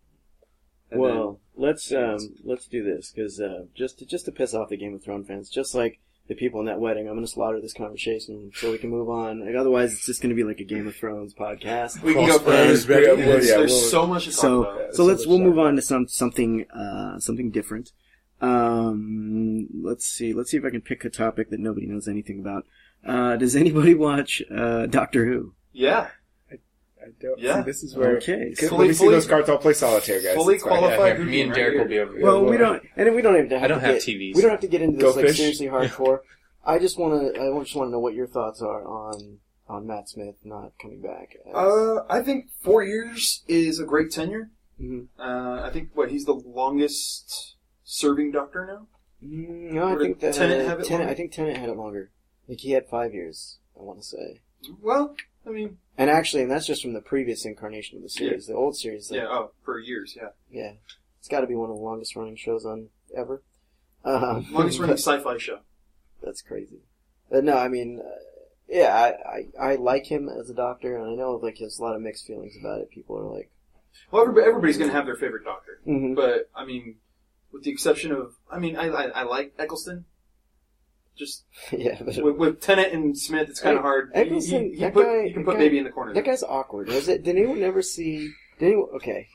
And well, let's Yeah, um, let's do this because uh, just to, just to piss off the Game of Thrones fans, just like the people in that wedding, I'm going to slaughter this conversation so we can move on. Like, otherwise, it's just going to be like a Game of Thrones podcast. we can go for Crossbones, it. ready. Yeah, There's, yeah, there's we'll- so much to talk So about. So so let's let's we'll start. move on to some something uh, something different. Um, let's see. Let's see if I can pick a topic that nobody knows anything about. Uh, does anybody watch uh, Doctor Who? Yeah. I don't. Yeah. See, this is where. Okay. Can- so- let me see Fully- those cards. I'll play solitaire, guys. fully It's fine. qualified. Yeah, me and Derek here. will be over here. Well, we don't, and we don't even have I don't to have get, TVs. We don't have to get into Go this like fish. seriously hardcore. I just want to. I just want to know what your thoughts are on on Matt Smith not coming back. as- Uh, I think four years is a great tenure. Mhm. Uh, I think what he's the longest serving doctor now. Mm, no, I Or think that Tennant have it Tennant, longer? I think Tennant had it longer. Like he had five years. I want to say. Well, I mean, And actually, and that's just from the previous incarnation of the series. The old series, like, yeah, oh, for years, yeah. yeah, it's got to be one of the longest running shows on ever. Um, Longest running but sci-fi show. That's crazy. Uh, no, I mean, uh, yeah, I, I I like him as a doctor, and I know like there's a lot of mixed feelings about it. People are like, Well, everybody, everybody's going to have their favorite doctor, mm-hmm. but I mean, with the exception of, I mean, I I, I like Eccleston. Just yeah, but with, with Tennant and Smith, it's kind of hard. You- Eccleston, you, you that put, guy- you can put guy- baby in the corner. that guy's awkward. Was it? Did anyone ever see? Did anyone? Okay,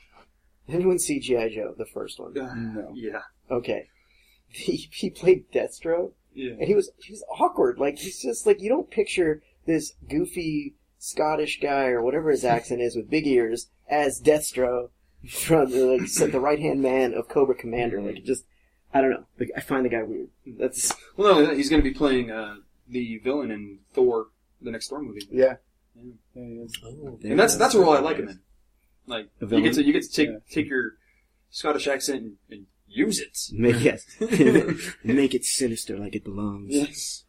did anyone see GI Joe, the first one? Uh, No. yeah, Okay, he he played Destro, yeah. and he was he was awkward. Like he's just like you don't picture this goofy Scottish guy or whatever his accent is with big ears as Destro from the, like, the right hand man of Cobra Commander. Like it just. I don't know. Like, I find the guy weird. That's Well, not only that, he's going to be playing uh, the villain in Thor, the next Thor movie, Yeah. Yeah. Yeah, he is. Oh. and that's that's a role I like him in. Like you get to you get to take Yeah. take your Scottish accent and, and use it. make yes, make it sinister like it belongs. Yes.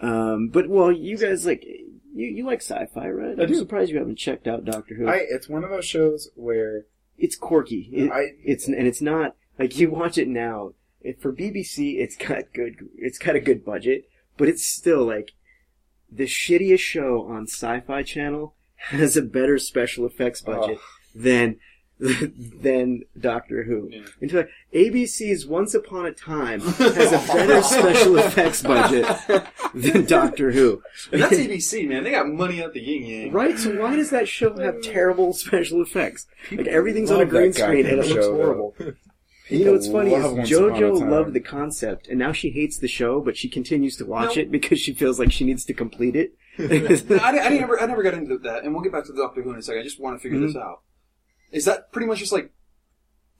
Um, but well, you guys like you you like sci-fi, right? I I'm do. surprised you haven't checked out Doctor Who. I. It's one of those shows where it's quirky. It- I- it's and it's not like you watch it now. It, for BBC, it's got good. It's got a good budget, but it's still like the shittiest show on Sci-Fi Channel has a better special effects budget than than Doctor Who. Yeah. In fact, ABC's Once Upon a Time has a better special effects budget than Doctor Who. And that's ABC, man. They got money out the yin yang. Right, so why does that show have terrible special effects? Like everything's on a green screen and it looks horrible. You know what's funny is love Once Upon a JoJo loved the concept, and now she hates the show, but she continues to watch No. it because she feels like she needs to complete it. No, I, I didn't I never got into that, and we'll get back to Doctor Who in a second. I just want to figure Mm-hmm. this out. Is that pretty much just like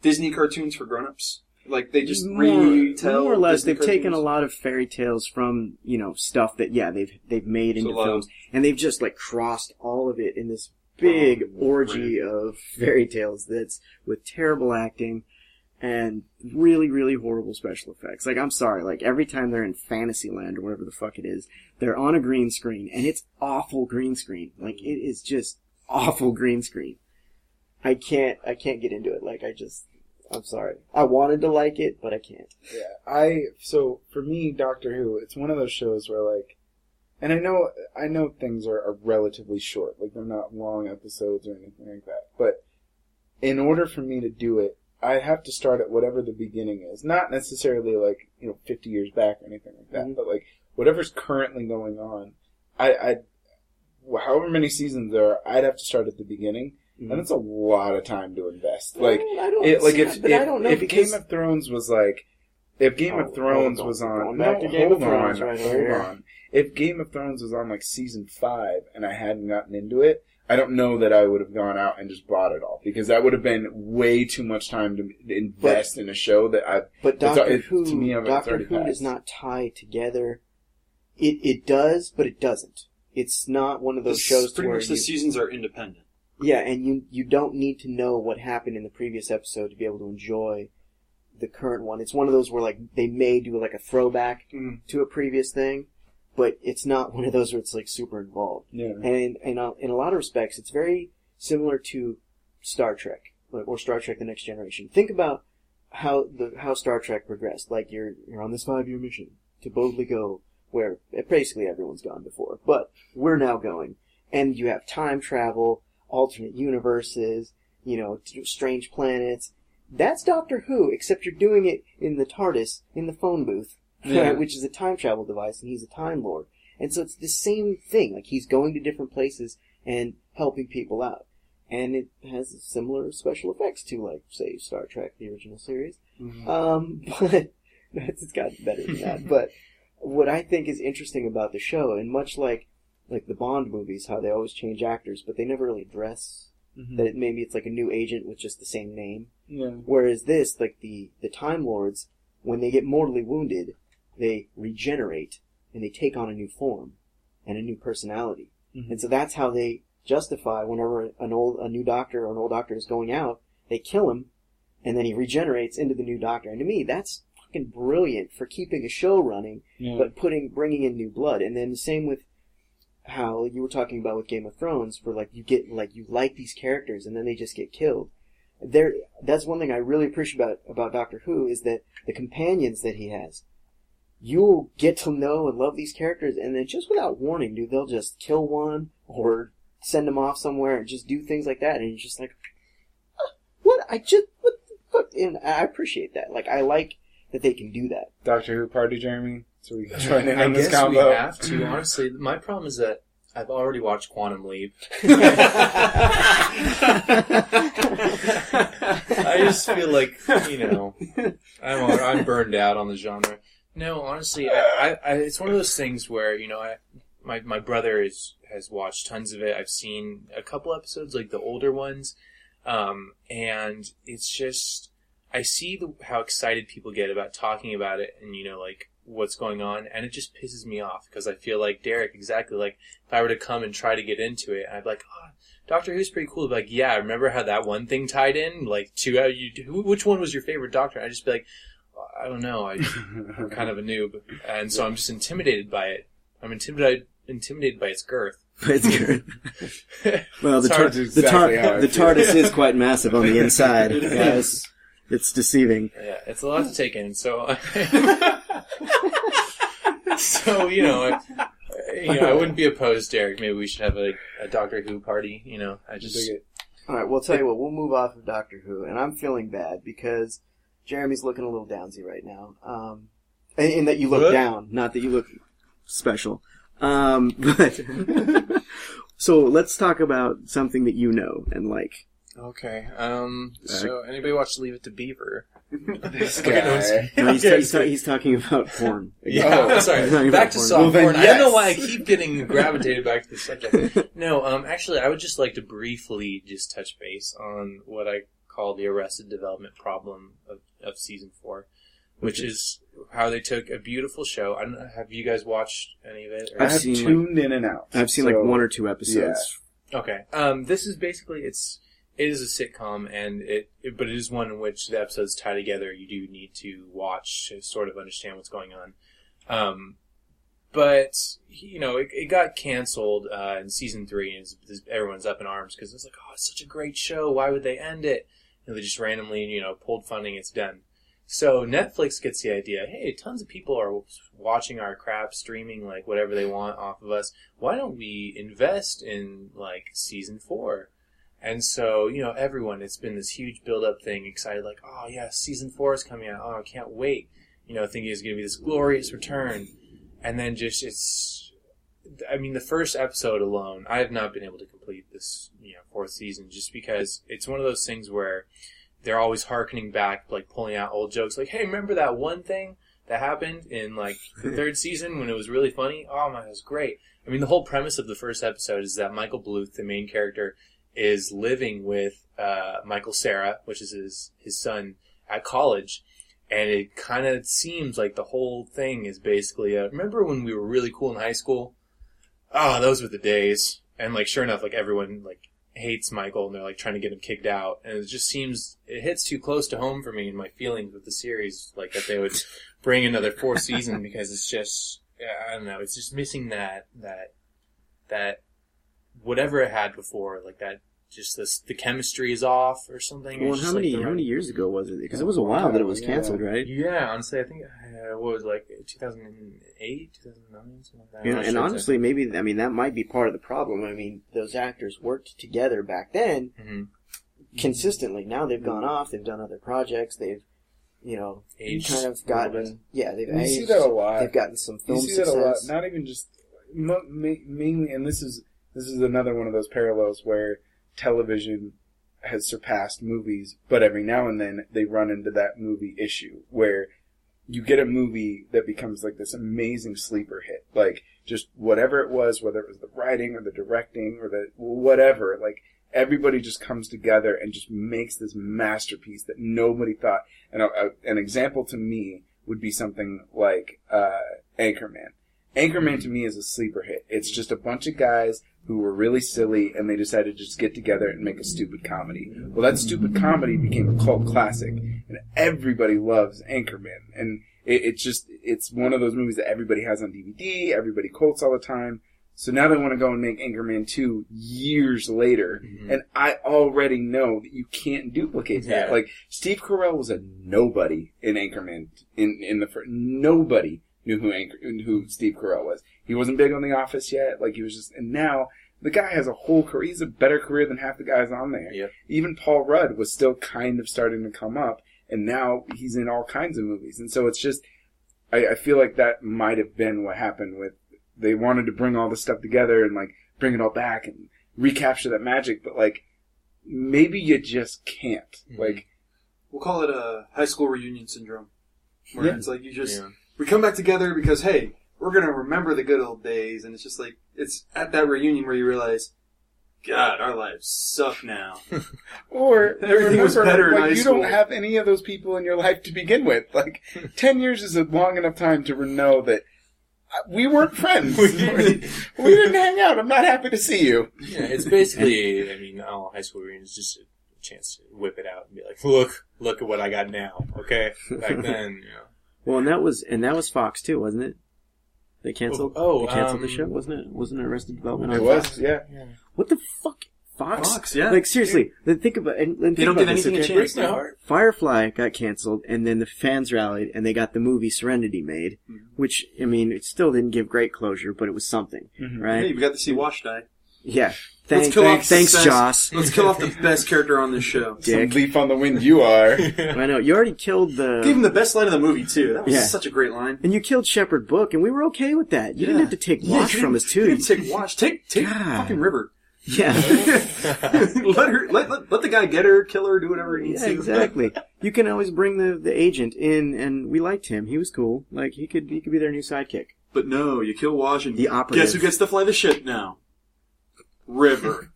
Disney cartoons for grown-ups? Like they just more, retell more or less, Disney they've taken a lot of fairy tales from you know stuff that yeah they've they've made into a lot of- films, and they've just like crossed all of it in this big Oh, orgy of fairy tales that's with terrible acting and really really horrible special effects. Like I'm sorry, like every time they're in Fantasyland or whatever the fuck it is, they're on a green screen and it's awful green screen. Like it is just awful green screen. I can't I can't get into it. Like I just I'm sorry. I wanted to like it, but I can't. Yeah, I so for me, Doctor Who, it's one of those shows where like, and I know I know things are, are relatively short, like they're not long episodes or anything like that. But in order for me to do it, I have to start at whatever the beginning is, not necessarily like you know fifty years back or anything like that, Mhm. but like whatever's currently going on. I, I, however many seasons there are, I'd have to start at the beginning, Mm-hmm. and it's a lot of time to invest. Like Well, I don't it, like see if that, but if, I don't know if because Game of Thrones was like if Game Oh, of Thrones on. was on back no, to Game hold of Thrones on, right hold here. on. If Game of Thrones was on like season five and I hadn't gotten into it, I don't know that I would have gone out and just bought it all because that would have been way too much time to invest in a show that I but Doctor it- Who to me, it's Doctor already Who does not tie together. It it does, but it doesn't. It's not one of those This- shows to Pretty where much the you, seasons are independent. Yeah, and you you don't need to know what happened in the previous episode to be able to enjoy the current one. It's one of those where like they may do like a throwback Mm. to a previous thing, but it's not one of those where it's like super involved. yeah And in, in, a, in a lot of respects, it's very similar to Star Trek or Star Trek: The Next Generation. Think about how the how Star Trek progressed. Like you're you're on this five year mission to boldly go where basically everyone's gone before, but we're now going, and you have time travel, alternate universes, you know, strange planets. That's Doctor Who, except you're doing it in the TARDIS in the phone booth, Yeah. which is a time travel device, and he's a Time Lord. And so it's the same thing. Like he's going to different places and helping people out. And it has similar special effects to like, say, Star Trek, the original series. Um, but it's got better than that. But what I think is interesting about the show, and much like like the Bond movies, how they always change actors, but they never really address Mhm. that it, maybe it's like a new agent with just the same name. yeah Whereas this, like the the Time Lords, when they get mortally wounded, they regenerate and they take on a new form and a new personality. Mhm. And so that's how they justify whenever an old a new doctor or an old doctor is going out, they kill him, and then he regenerates into the new doctor. And to me, that's fucking brilliant for keeping a show running, yeah but putting bringing in new blood. And then the same with how you were talking about with Game of Thrones, where like you get like you like these characters and then they just get killed. There, that's one thing I really appreciate about about Doctor Who is that the companions that he has, you'll get to know and love these characters, and then just without warning, dude, they'll just kill one or send them off somewhere and just do things like that, and you're just like, "Ah, what? I just what the fuck? And I appreciate that. Like I like that they can do that. Doctor Who party Jeremy so we can join in I this guess we combo have to. Honestly, my problem is that I've already watched Quantum Leap. I just feel like you know, I'm I'm burned out on the genre. No, honestly, I, I, I it's one of those things where you know, I my my brother is has watched tons of it. I've seen a couple episodes, like the older ones, um, and it's just I see the, how excited people get about talking about it, and you know, like what's going on, and it just pisses me off because I feel like Derek, exactly like if I were to come and try to get into it, I'd be like, oh, Doctor Who's pretty cool. I'd like, yeah, I remember how that one thing tied in, like two. How you, who, which one was your favorite Doctor? I'd just be like, I don't know. I, I'm kind of a noob, and so I'm just intimidated by it. I'm intimidated intimidated by its girth. It's good. Well, the, It's tar- hard the, tar- exactly how I the. TARDIS is quite massive on the inside. It is. Guys, it's deceiving. Yeah, it's a lot to take in. So, so you know, I, you know, I wouldn't be opposed, Derek. Maybe we should have a, a Doctor Who party. You know, I just All right, it. All right, well, tell you what, we'll move off of Doctor Who, and I'm feeling bad because Jeremy's looking a little downsy right now. Um, in, in that you look What? down, not that you look special. Um, but so let's talk about something that you know and like. okay. Um, so anybody watch Leave It to Beaver? This Okay, no, it's- he's, he's, so- he's talking about porn. Yeah, Oh. sorry. Back to porn. soft Well, then porn. I don't know why I keep getting gravitated back to the subject. No, um, actually, I would just like to briefly just touch base on what I call the Arrested Development problem of, of season four, which is how they took a beautiful show. I don't know, have you guys watched any of it? or- I I've have seen, tuned in and out. I've seen So- like one or two episodes. Okay. Um, this is basically it's it is a sitcom, and it, it but it is one in which the episodes tie together. You do need to watch to sort of understand what's going on. Um, but you know, it, it got canceled uh, in season three, and it's, everyone's up in arms because it's like, oh, it's such a great show. Why would they end it? And they just randomly, you know, pulled funding. It's done. So Netflix gets the idea. Hey, tons of people are watching our crap, streaming like whatever they want off of us. Why don't we invest in like season four? And so, you know, everyone, it's been this huge build up thing, excited like, oh yeah, season four is coming out. Oh, I can't wait. You know, thinking it's going to be this glorious return. And then just, it's, I mean, the first episode alone, I have not been able to complete this, you know, fourth season just because it's one of those things where they're always harkening back, like pulling out old jokes, like, hey, remember that one thing that happened in like the third season when it was really funny? Oh my, it was great. I mean, the whole premise of the first episode is that Michael Bluth, the main character, is living with uh, Michael Cera, which is his his son, at college, and it kind of seems like the whole thing is basically a, remember when we were really cool in high school? Oh, those were the days. And like, sure enough, like everyone like hates Michael and they're like trying to get him kicked out. And it just seems it hits too close to home for me and my feelings with the series, like that they would bring another fourth season because it's just yeah, I don't know, it's just missing that that that whatever it had before, like that just this the chemistry is off or something. Well, It's how just, like, many how many years ago was it? Because it was a while that it was Yeah. canceled, right? Yeah, honestly, I think uh, what was like 2008, 2009, something like that. Yeah, and sure honestly, maybe I mean that might be part of the problem. I mean, those actors worked together back then exactly. Mhm. consistently. Now they've gone off. They've done other projects. They've, you know, Aged kind of gotten yeah. They've You see that a lot. They've gotten some film you see that success. a lot. Not even just mainly, and this is this is another one of those parallels where television has surpassed movies, but every now and then they run into that movie issue where you get a movie that becomes like this amazing sleeper hit, like just whatever it was, whether it was the writing or the directing or the whatever, like everybody just comes together and just makes this masterpiece that nobody thought. And a, a, an example to me would be something like uh, Anchorman. Anchorman to me is a sleeper hit. It's just a bunch of guys who were really silly and they decided to just get together and make a stupid comedy. Well, that stupid comedy became a cult classic and everybody loves Anchorman. And it, it's just, it's one of those movies that everybody has on DVD, everybody quotes all the time. So now they want to go and make Anchorman 2 years later. Mhm. And I already know that you can't duplicate that. Like, Steve Carell was a nobody in Anchorman. In, in the first, nobody knew who Anchor, who Steve Carell was. He wasn't big on The Office yet. Like, he was just, and now, the guy has a whole career. He's a better career than half the guys on there. Yep. Even Paul Rudd was still kind of starting to come up, and now he's in all kinds of movies. And so it's just, I, I feel like that might have been what happened with, they wanted to bring all this stuff together and like, bring it all back and recapture that magic, but like, maybe you just can't. Mhm. Like, We'll call it a high school reunion syndrome, where Yeah. it's like you just Yeah. We come back together because hey, we're gonna remember the good old days, and it's just like it's at that reunion where you realize, God, our lives suck now. Or Everything was remember, better in like, high you school. don't have any of those people in your life to begin with. Like ten years is a long enough time to know that uh, we weren't friends. we didn't hang out. I'm not happy to see you. Yeah, it's basically, I mean, all high school reunions just a chance to whip it out and be like, look, look at what I got now. Okay, back then, you know. Well, and that was and that was Fox too, wasn't it? They canceled. Oh, they canceled the um, show, wasn't it? Wasn't it Arrested Development? It on was, Fox? yeah. What the fuck, Fox? Fox, yeah. Like seriously, then think about and, and They think don't about give this, anything a chance. Breaks no. Firefly got canceled, and then the fans rallied, and they got the movie Serenity made, Mm-hmm. which I mean, it still didn't give great closure, but it was something, Mhm. right? Hey, we got to see Wash die. Yeah. Let's kill thank- off thanks, the best- Joss. Let's kill off the best character on this show. Some Dick. leaf on the wind you are. I know you already killed the. Gave him the best line of the movie too. That was Yeah. such a great line. and you killed Shepherd Book, and we were okay with that. You didn't have to take Wash you from didn't- us You too. didn't take Wash. Take take God. fucking River. Yeah. let her let, let let the guy get her, kill her, do whatever he needs Yeah, to. exactly. You can always bring the, the agent in, and we liked him. He was cool. Like he could he could be their new sidekick. But no, you kill Wash and The operative. guess who gets to fly the ship now? River.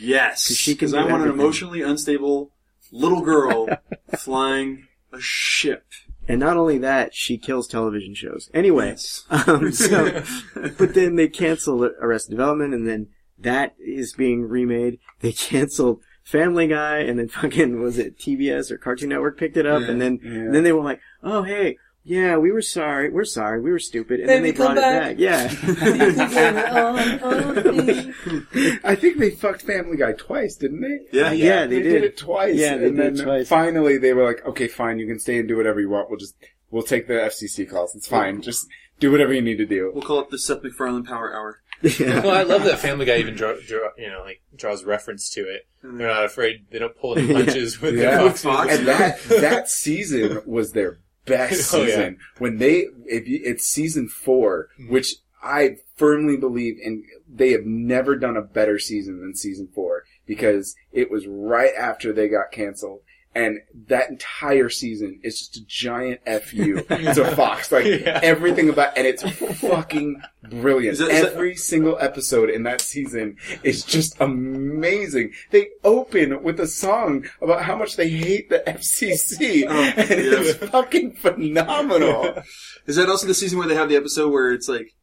yes, because I want an everything. emotionally unstable little girl flying a ship. And not only that, she kills television shows. Anyway, Yes. um, so but then they canceled Arrested Development, and then that is being remade. They canceled Family Guy, and then fucking was it TBS or Cartoon Network picked it up, Yeah. and then Yeah. and then they were like, oh hey. Yeah, we were sorry. We're sorry. We were stupid, and Then then, they brought come it back. Yeah, I think they fucked Family Guy twice, didn't they? Yeah. Yeah, they did. it twice. Yeah, they and did then twice. finally they were like, okay, fine, you can stay and do whatever you want. We'll just, we'll take the FCC calls. It's fine. Just do whatever you need to do. We'll call it the Seth MacFarlane Power Hour. yeah. well, I love that Family Guy even draw, draw, you know, like draws reference to it. They're not afraid. They don't pull any punches with Yeah. the With Fox. Fox. And that, that season was their best Oh, yeah. season. When they, if you, it's season four, mm-hmm. which I firmly believe in, they have never done a better season than season four because it was right after they got canceled. And that entire season is just a giant fu to Fox. Like Yeah. everything about, and it's fucking brilliant. Is that- is that- Every single episode in that season is just amazing. They open with a song about how much they hate the FCC, Oh, and it's fucking phenomenal. Is that also the season where they have the episode where it's like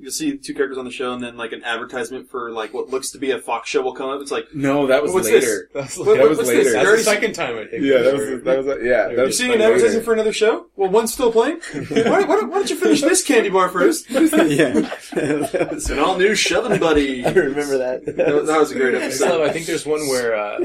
you'll see two characters on the show and then like an advertisement for like what looks to be a Fox show will come up? It's like No, that was What's later. That's, What- That was what's later. this? that's the second time I think. Yeah, that was that was yeah. That You're was seeing an later. advertisement for another show? Well, one's still playing. why, why, don't- why don't you finish this candy bar first? yeah. It's an all new shoving buddy. I remember that. That was, that was a great I just love- I think there's one where uh,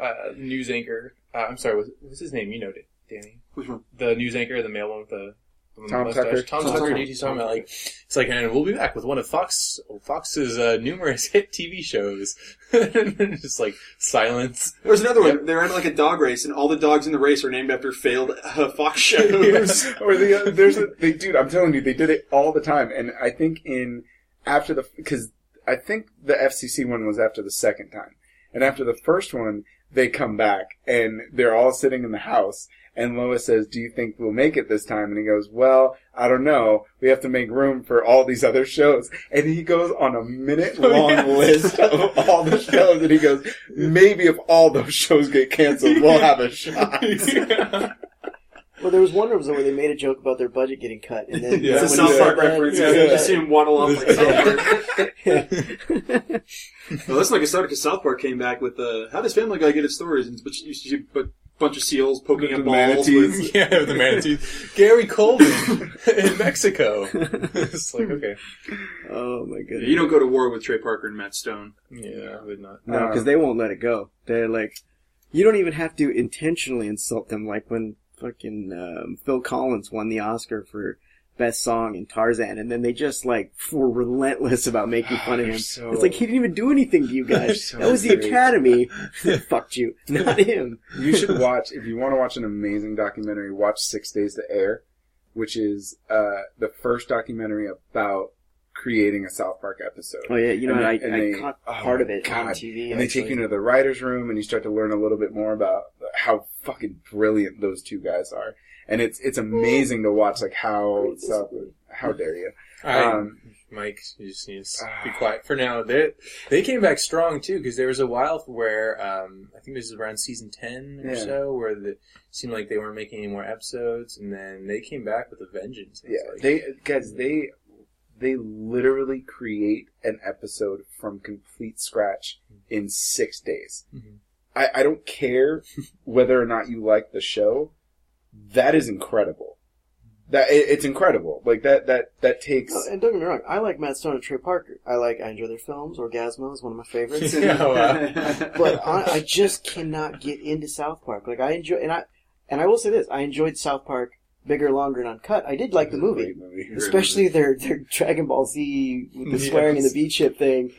uh, news anchor. Uh, I'm sorry, what's, what's his name? You know Danny. Which one? The news anchor, the male one with the. The Tom mustache. Tucker. Tom, Tom Tucker. Tucker. He's talking about like it's like, and we'll be back with one of Fox Fox's uh, numerous hit TV shows. just like silence. There was another one. They're in like a dog race, and all the dogs in the race are named after failed uh, Fox shows. or the uh, there's a they dude. I'm telling you, they did it all the time. And I think in after the because I think the FCC one was after the second time, and after the first one they come back and they're all sitting in the house. And Lois says, "Do you think we'll make it this time?" And he goes, "Well, I don't know. We have to make room for all these other shows." And he goes on a minute-long yeah. list of all the shows, and he goes, "Maybe if all those shows get canceled, we'll have a shot." Well, there was one episode where they made a joke about their budget getting cut, and then Yeah. It's a someone South Park that, reference. Yeah. You just see him waddle off like South Park. yeah. Well, that's like a start because South Park came back with uh, how does Family Guy get its stories? And but you see a bunch of seals poking The at balls. manatees. With, yeah, the manatees. Gary Coleman in Mexico. it's like okay. oh my goodness. you don't go to war with Trey Parker and Matt Stone. Yeah, I would not. No, because they won't let it go. They're like, you don't even have to intentionally insult them. Like when fucking um, Phil Collins won the Oscar for best song in Tarzan, and then they just like were relentless about making fun of him. so- It's like he didn't even do anything to you guys. so that was the great. Academy that fucked you, not him. You should watch if you want to watch an amazing documentary. Watch Six Days to Air, which is uh, the first documentary about creating a South Park episode. Oh yeah, you know And what? I, they- and I they- caught oh part of it on TV. and they take you into the writers' room, and you start to learn a little bit more about how fucking brilliant those two guys are. And it's it's amazing to watch, like how South. How dare you? I, Um, Mike, you just need to be quiet for now. They they came back strong too because there was a while where um, I think this is around season ten or Yeah. so where the seemed like they weren't making any more episodes, and then they came back with a vengeance. It's Yeah, like- they guys they they literally create an episode from complete scratch in six days. Mhm. I, I don't care whether or not you like the show. That is incredible. that it, it's incredible. Like that that that takes. Oh, and don't get me wrong, I like Matt Stone and Trey Parker. I like, I enjoy their films. Orgazmo is one of my favorites. Yeah, wow. but I, I just cannot get into South Park. Like I enjoy, and I, and I will say this: I enjoyed South Park bigger, longer, and uncut. I did like the movie, movie. especially their their Dragon Ball Z with the swearing and the beat chip thing.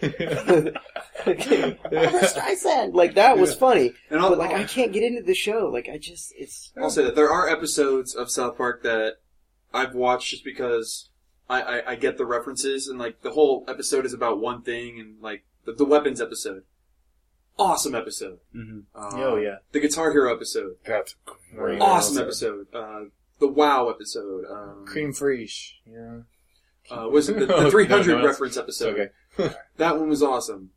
Streisand, like that was funny, and I'll, but like I can't get into the show. Like I just, it's I'll say that there are episodes of South Park that I've watched just because I, I, I get the references and like the whole episode is about one thing and like the, the weapons episode, awesome episode. Mhm. Uh, Oh, yeah. the Guitar Hero episode, That's great. awesome episode. Uh, the WoW episode, um, Crème Fraîche. Yeah. uh, was it the, the 300 no, no, reference episode? Okay. That one was awesome.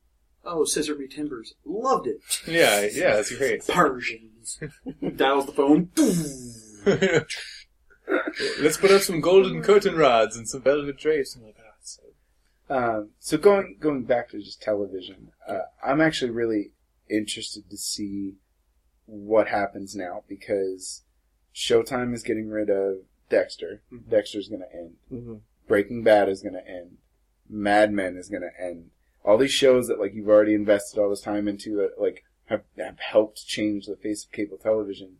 Oh, Scissor Me Timbers, loved it. Yeah, yeah, that's great. Persians. Dials the phone. Let's put up some golden curtain rods and some velvet drapes. I'm like, ah, so Um, so going going back to just television, uh, I'm actually really interested to see what happens now because Showtime is getting rid of Dexter. Mhm. Dexter's going to end. mhm. Breaking Bad is going to end. Mad Men is going to end. All these shows that like you've already invested all this time into that like have, have helped change the face of cable television.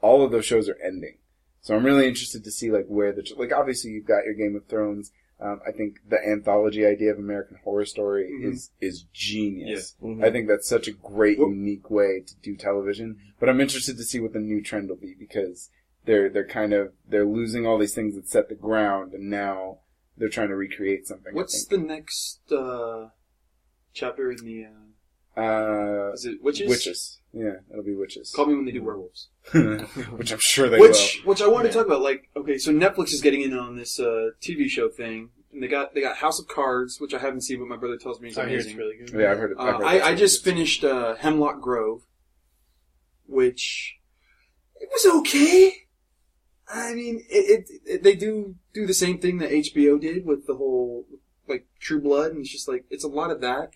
All of those shows are ending. So I'm really interested to see like where the like obviously you've got your Game of Thrones. Um, I think the anthology idea of American Horror Story Mhm. is is genius. Mhm. I think that's such a great, Well- unique way to do television. But I'm interested to see what the new trend will be because they're they're kind of they're losing all these things that set the ground, and now they're trying to recreate something. What's the next uh, chapter in the? Uh, uh, is it witches? witches? Yeah, it'll be witches. Call me when they do werewolves. Which I'm sure they Which, which I want to talk about. Like, okay, so Netflix is getting in on this uh, TV show thing, and they got they got House of Cards, which I haven't seen, but my brother tells me is I hear it's amazing. really good. Yeah, I've heard it. I've Uh, heard I, that's I just finished uh, Hemlock Grove, which it was okay. I mean, it, it, it they do do the same thing that HBO did with the whole like True Blood, and it's just like it's a lot of that.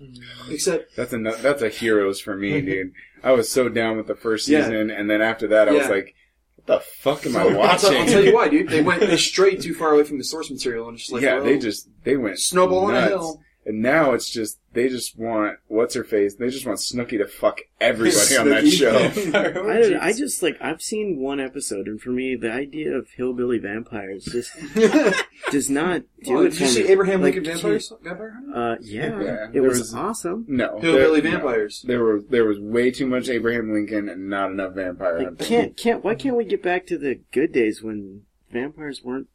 Mm. Except That's a that's a heroes for me, dude. I was so down with the first Yeah. season, and then after that, I was like, "What the fuck am I I'll, watching?" I'll tell you why, dude. They went they strayed too far away from the source material, and it's just like yeah, well, they just they went snowball on a hill. And now it's just they just want what's her face. They just want Snooki to fuck everybody on that show. I, don't, I just like I've seen one episode, and for me, the idea of hillbilly vampires just does not do Well, it did for you see me. Abraham Like, Lincoln Vampires? Vampire Hunter? Uh, yeah, Yeah, it there was, was- awesome. No, Hillbilly there- no. vampires. There was there was way too much Abraham Lincoln and not enough vampire Like, hunting. can't can't why can't we get back to the good days when vampires weren't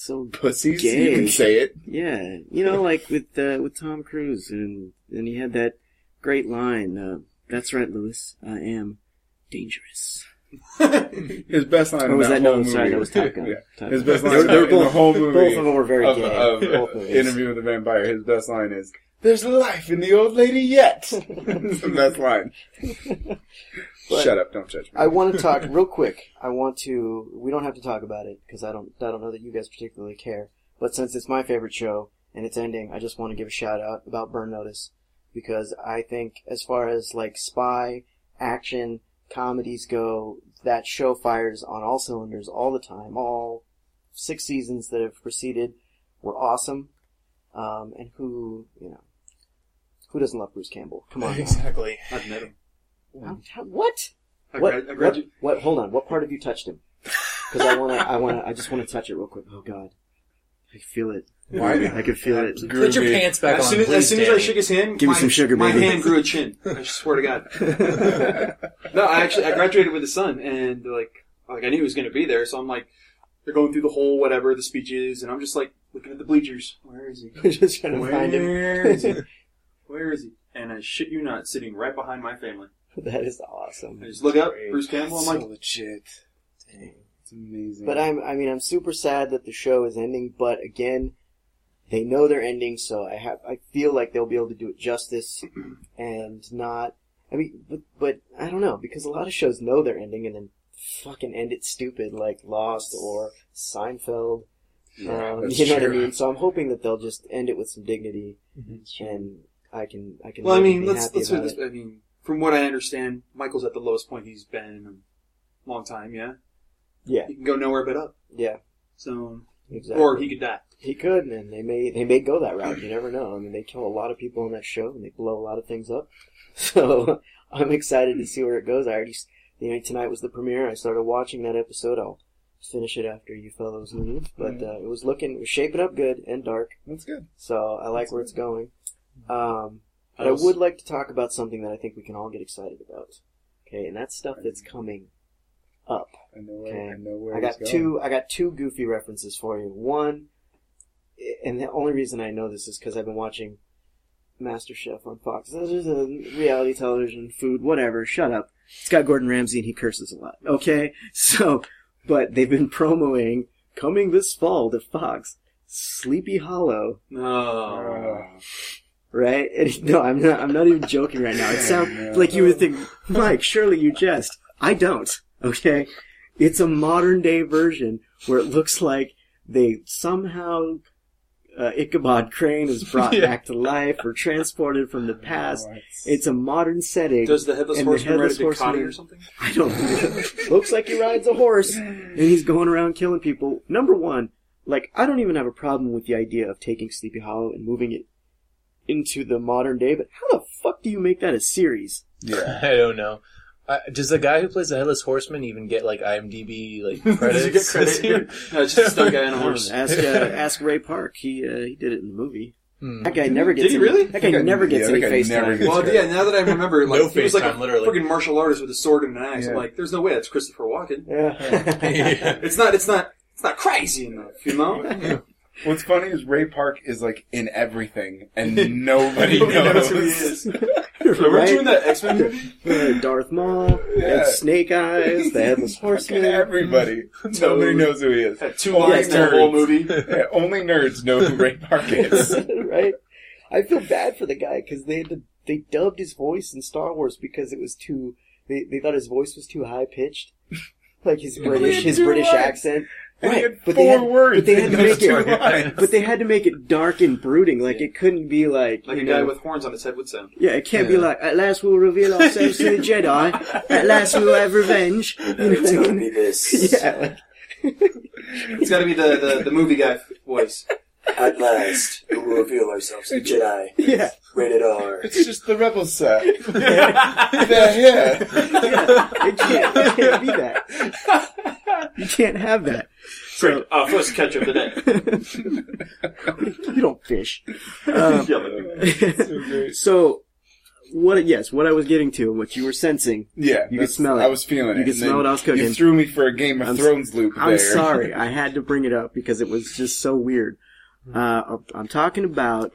so pussies. Gay. You can say it. yeah you know like with uh, with Tom Cruise and and he had that great line. Uh, That's right, Lewis. I am dangerous. His best line Or was that, that no? whole Sorry, movie. that was Top Gun. Yeah. Top His best line they were in the whole movie. Both of them were very of, gay. of both. Interview with the Vampire. His best line is, "There's life in the old lady yet." That's the best line. But- Shut up! Don't judge me. I want to talk real quick. I want to. We don't have to talk about it because I don't. I don't know that you guys particularly care. But since it's my favorite show and it's ending, I just want to give a shout out about Burn Notice because I think as far as like spy action comedies go, that show fires on all cylinders all the time. All six seasons that have preceded were awesome. Um, and who you know, who doesn't love Bruce Campbell? Come on. now. exactly. I've met him. How- how- what? What, what, gradu- what, hold on, what part of you touched him? Because I wanna, I wanna, I just wanna touch it real quick. Oh god. I feel it. Why? I can feel it. Put your Groovy. pants back As on. soon as, please, as soon as I Danny. shook his hand, Give me my, some sugar, my baby. hand grew a chin. I swear to God. no, I actually I graduated with a son, and like like I knew he was going to be there, so I'm like, they're going through the whole whatever the speeches, and I'm just like looking at the bleachers. Where is he? just trying to find him. Where is he? Where is he? And I shit you not, sitting right behind my family. That is awesome. I just look up, Bruce Campbell. I'm so like, legit. It's amazing. But I'm, I mean, I'm super sad that the show is ending. But again, they know they're ending, so I have, I feel like they'll be able to do it justice and not. I mean, but, but I don't know because a lot of shows know they're ending and then fucking end it stupid, like Lost or Seinfeld. Yeah, um, you know what I mean? So I'm hoping that they'll just end it with some dignity, Mm-hmm. and I can, I can. well, I mean, let's let's put this. I mean, from what I understand, Michael's at the lowest point he's been in a long time. Yeah. Yeah, he can go nowhere but up. yeah, So, exactly. or he could die. He could, and they may they may go that route. You never know. I mean, they kill a lot of people on that show, and they blow a lot of things up. So I'm excited to see where it goes. I already, s- you know, tonight was the premiere. I started watching that episode. I'll finish it after you fellows leave. But uh, it was looking, it was shaping up good and dark. That's good. So I like where it's going. Um, but I Else? would like to talk about something that I think we can all get excited about. Okay, and that's stuff that's coming up. I know where, Okay. I know where I got going. two. I got two goofy references for you. One, and the only reason I know this is because I've been watching MasterChef on Fox. This is a reality television, food, whatever. Shut up. It's got Gordon Ramsay and he curses a lot. Okay, so but they've been promoting coming this fall to Fox. Sleepy Hollow, No. Uh, right? And, no, I'm not. I'm not even joking right now. It sounds No. like you would think, Mike. Surely you jest. I don't. Okay, it's a modern day version where it looks like they somehow uh, Ichabod Crane is brought Yeah. back to life or transported from the past. oh, it's- It's a modern setting. Does the headless horseman ride a Headless Ducati or something? I don't. looks like he rides a horse and he's going around killing people. Number one, like I don't even have a problem with the idea of taking Sleepy Hollow and moving it into the modern day. But how the fuck do you make that a series? yeah. I don't know. Uh, does the guy who plays the headless horseman even get like IMDb like credits? Does he get credit? no, it's just a stunt guy on a horse. ask uh, ask Ray Park. He uh, he did it in the movie. Hmm. That guy never gets. Did he any- really? That guy That never gets yeah, any that face time. Well, yeah. Now that I remember, like No he was like FaceTime, a literally. freaking martial artist with a sword and an axe. I'm like, there's no way that's Christopher Walken. Yeah. It's not. It's not. It's not crazy enough, you know. What's funny is Ray Park is like in everything, and nobody Nobody knows knows. who he is. Remember Right? doing that X Men movie? Darth Maul, Yeah. and Snake Eyes, the Headless Horseman. everybody. Nobody knows who he is. Had two Only lines in the whole movie. Yeah, only nerds know who Ray Park is. right? I feel bad for the guy because they had to, they dubbed his voice in Star Wars because it was too. They they thought his voice was too high pitched, like his British his British lines. accent. And Right, had but they had, words but they had to make it. lines. But they had to make it dark and brooding. Like Yeah. it couldn't be like Like you a guy with horns on his head would sound. Yeah, it can't be like at last we'll reveal ourselves to the Jedi. At last we'll have revenge. You know what I mean? this. Yeah, like, It's got to be the, the the movie guy voice. At last, we will reveal ourselves to the Jedi. yeah. Rated R. It's just the rebel set. yeah, yeah. Yeah, it can't, it can't be that. You can't have that. So Uh, first catch of the day. you don't fish. Um, Yeah, So great. so what? Yes, what I was getting to, what you were sensing. Yeah, You could that's- smell it. I was feeling it. You it. could and smell then what I was cooking. You threw me for a Game of I'm s- Thrones loop I'm there. sorry, I had to bring it up because it was just so weird. Uh, I'm talking about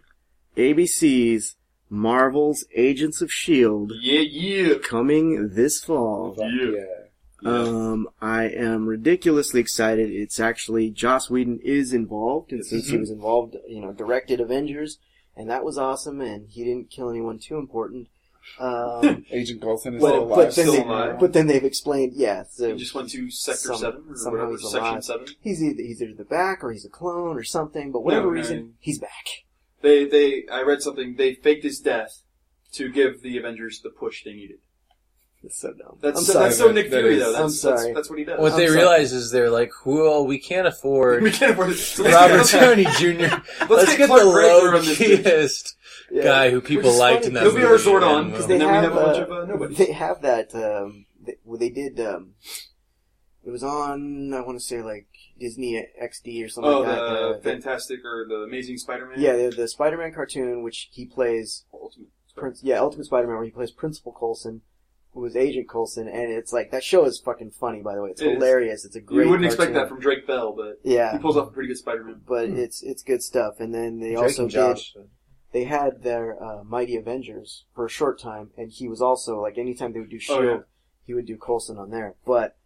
ABC's Marvel's Agents of Shield yeah, yeah. coming this fall. Yeah. Um, I am ridiculously excited. It's actually Joss Whedon is involved, and since he was involved, you know, directed Avengers, and that was awesome. And he didn't kill anyone too important. Um, Agent Coulson is but, still but alive. then Still they, alive. but then they've explained, yeah, so He just went to Sector Some- 7 or whatever, he's Section alive. 7. he's either he's either the back or he's a clone or something. But whatever No, no, reason, no. he's back. They, they, I read something, they faked his death to give the Avengers the push they needed. It's so dumb. That's, I'm so, sorry. that's so Nick That Fury is- though. That's, I'm sorry. That's, that's what he does. What I'm they sorry. realize is they're like, well, we can't afford we can't afford it. So let's Robert get- Downey Jr. Let's, get get, Clark the Gregg to run this bitch. lowest Yeah. guy who people liked funny in that He'll movie. be our Zordon, and, Because uh, they And then we have, have a bunch uh, of, uh, nobodies. They have that. Um, they, well, they did. Um, it was on. I want to say like Disney XD or something Oh, like that. the Uh, the- Fantastic or the Amazing Spider-Man? yeah, the, the Spider-Man cartoon, which he plays. Ultimate. Prince, yeah, Ultimate Spider-Man, where he plays Principal Coulson, who was Agent Coulson, and it's like that show is fucking funny. By the way, it's It is. hilarious. It's a great. You wouldn't expect that from Drake Bell, but Yeah, he pulls off a pretty good Spider-Man. but it's it's good stuff. And then they Drake also and did. Josh. They had their uh, Mighty Avengers for a short time, and he was also like anytime they would do Oh, yeah. he would do Coulson on there. But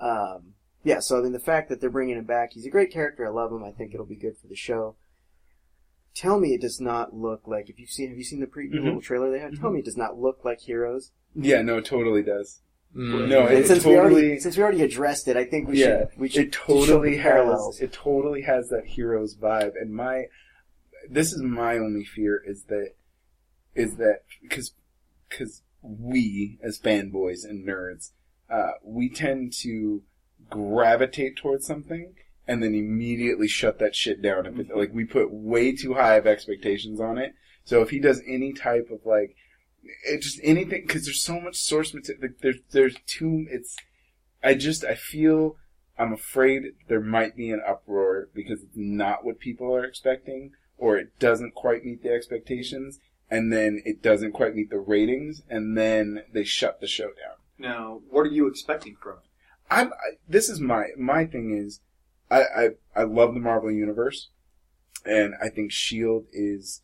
um, yeah, so I mean the fact that they're bringing him back, he's a great character. I love him. I think it'll be good for the show. Tell me it does not look like if you've seen have you seen the preview Mhm. little trailer they had? Tell me it does not look like Heroes. Yeah, no, it totally does. Mm. No, And it since we already since we already addressed it, I think we yeah, should we should it totally show the has. parallels. It totally has that heroes vibe, and my this is my only fear is that is that because because we as fanboys and nerds uh, we tend to gravitate towards something and then immediately shut that shit down. If it, like we put way too high of expectations on it. So if he does any type of like, it just anything because there's so much source material. Like, there's there's too. It's. I just I feel I'm afraid there might be an uproar because it's not what people are expecting, or it doesn't quite meet the expectations, and then it doesn't quite meet the ratings, and then they shut the show down. Now, what are you expecting from it? I'm. I, this is my my thing is, I, I I love the Marvel universe, and I think Shield is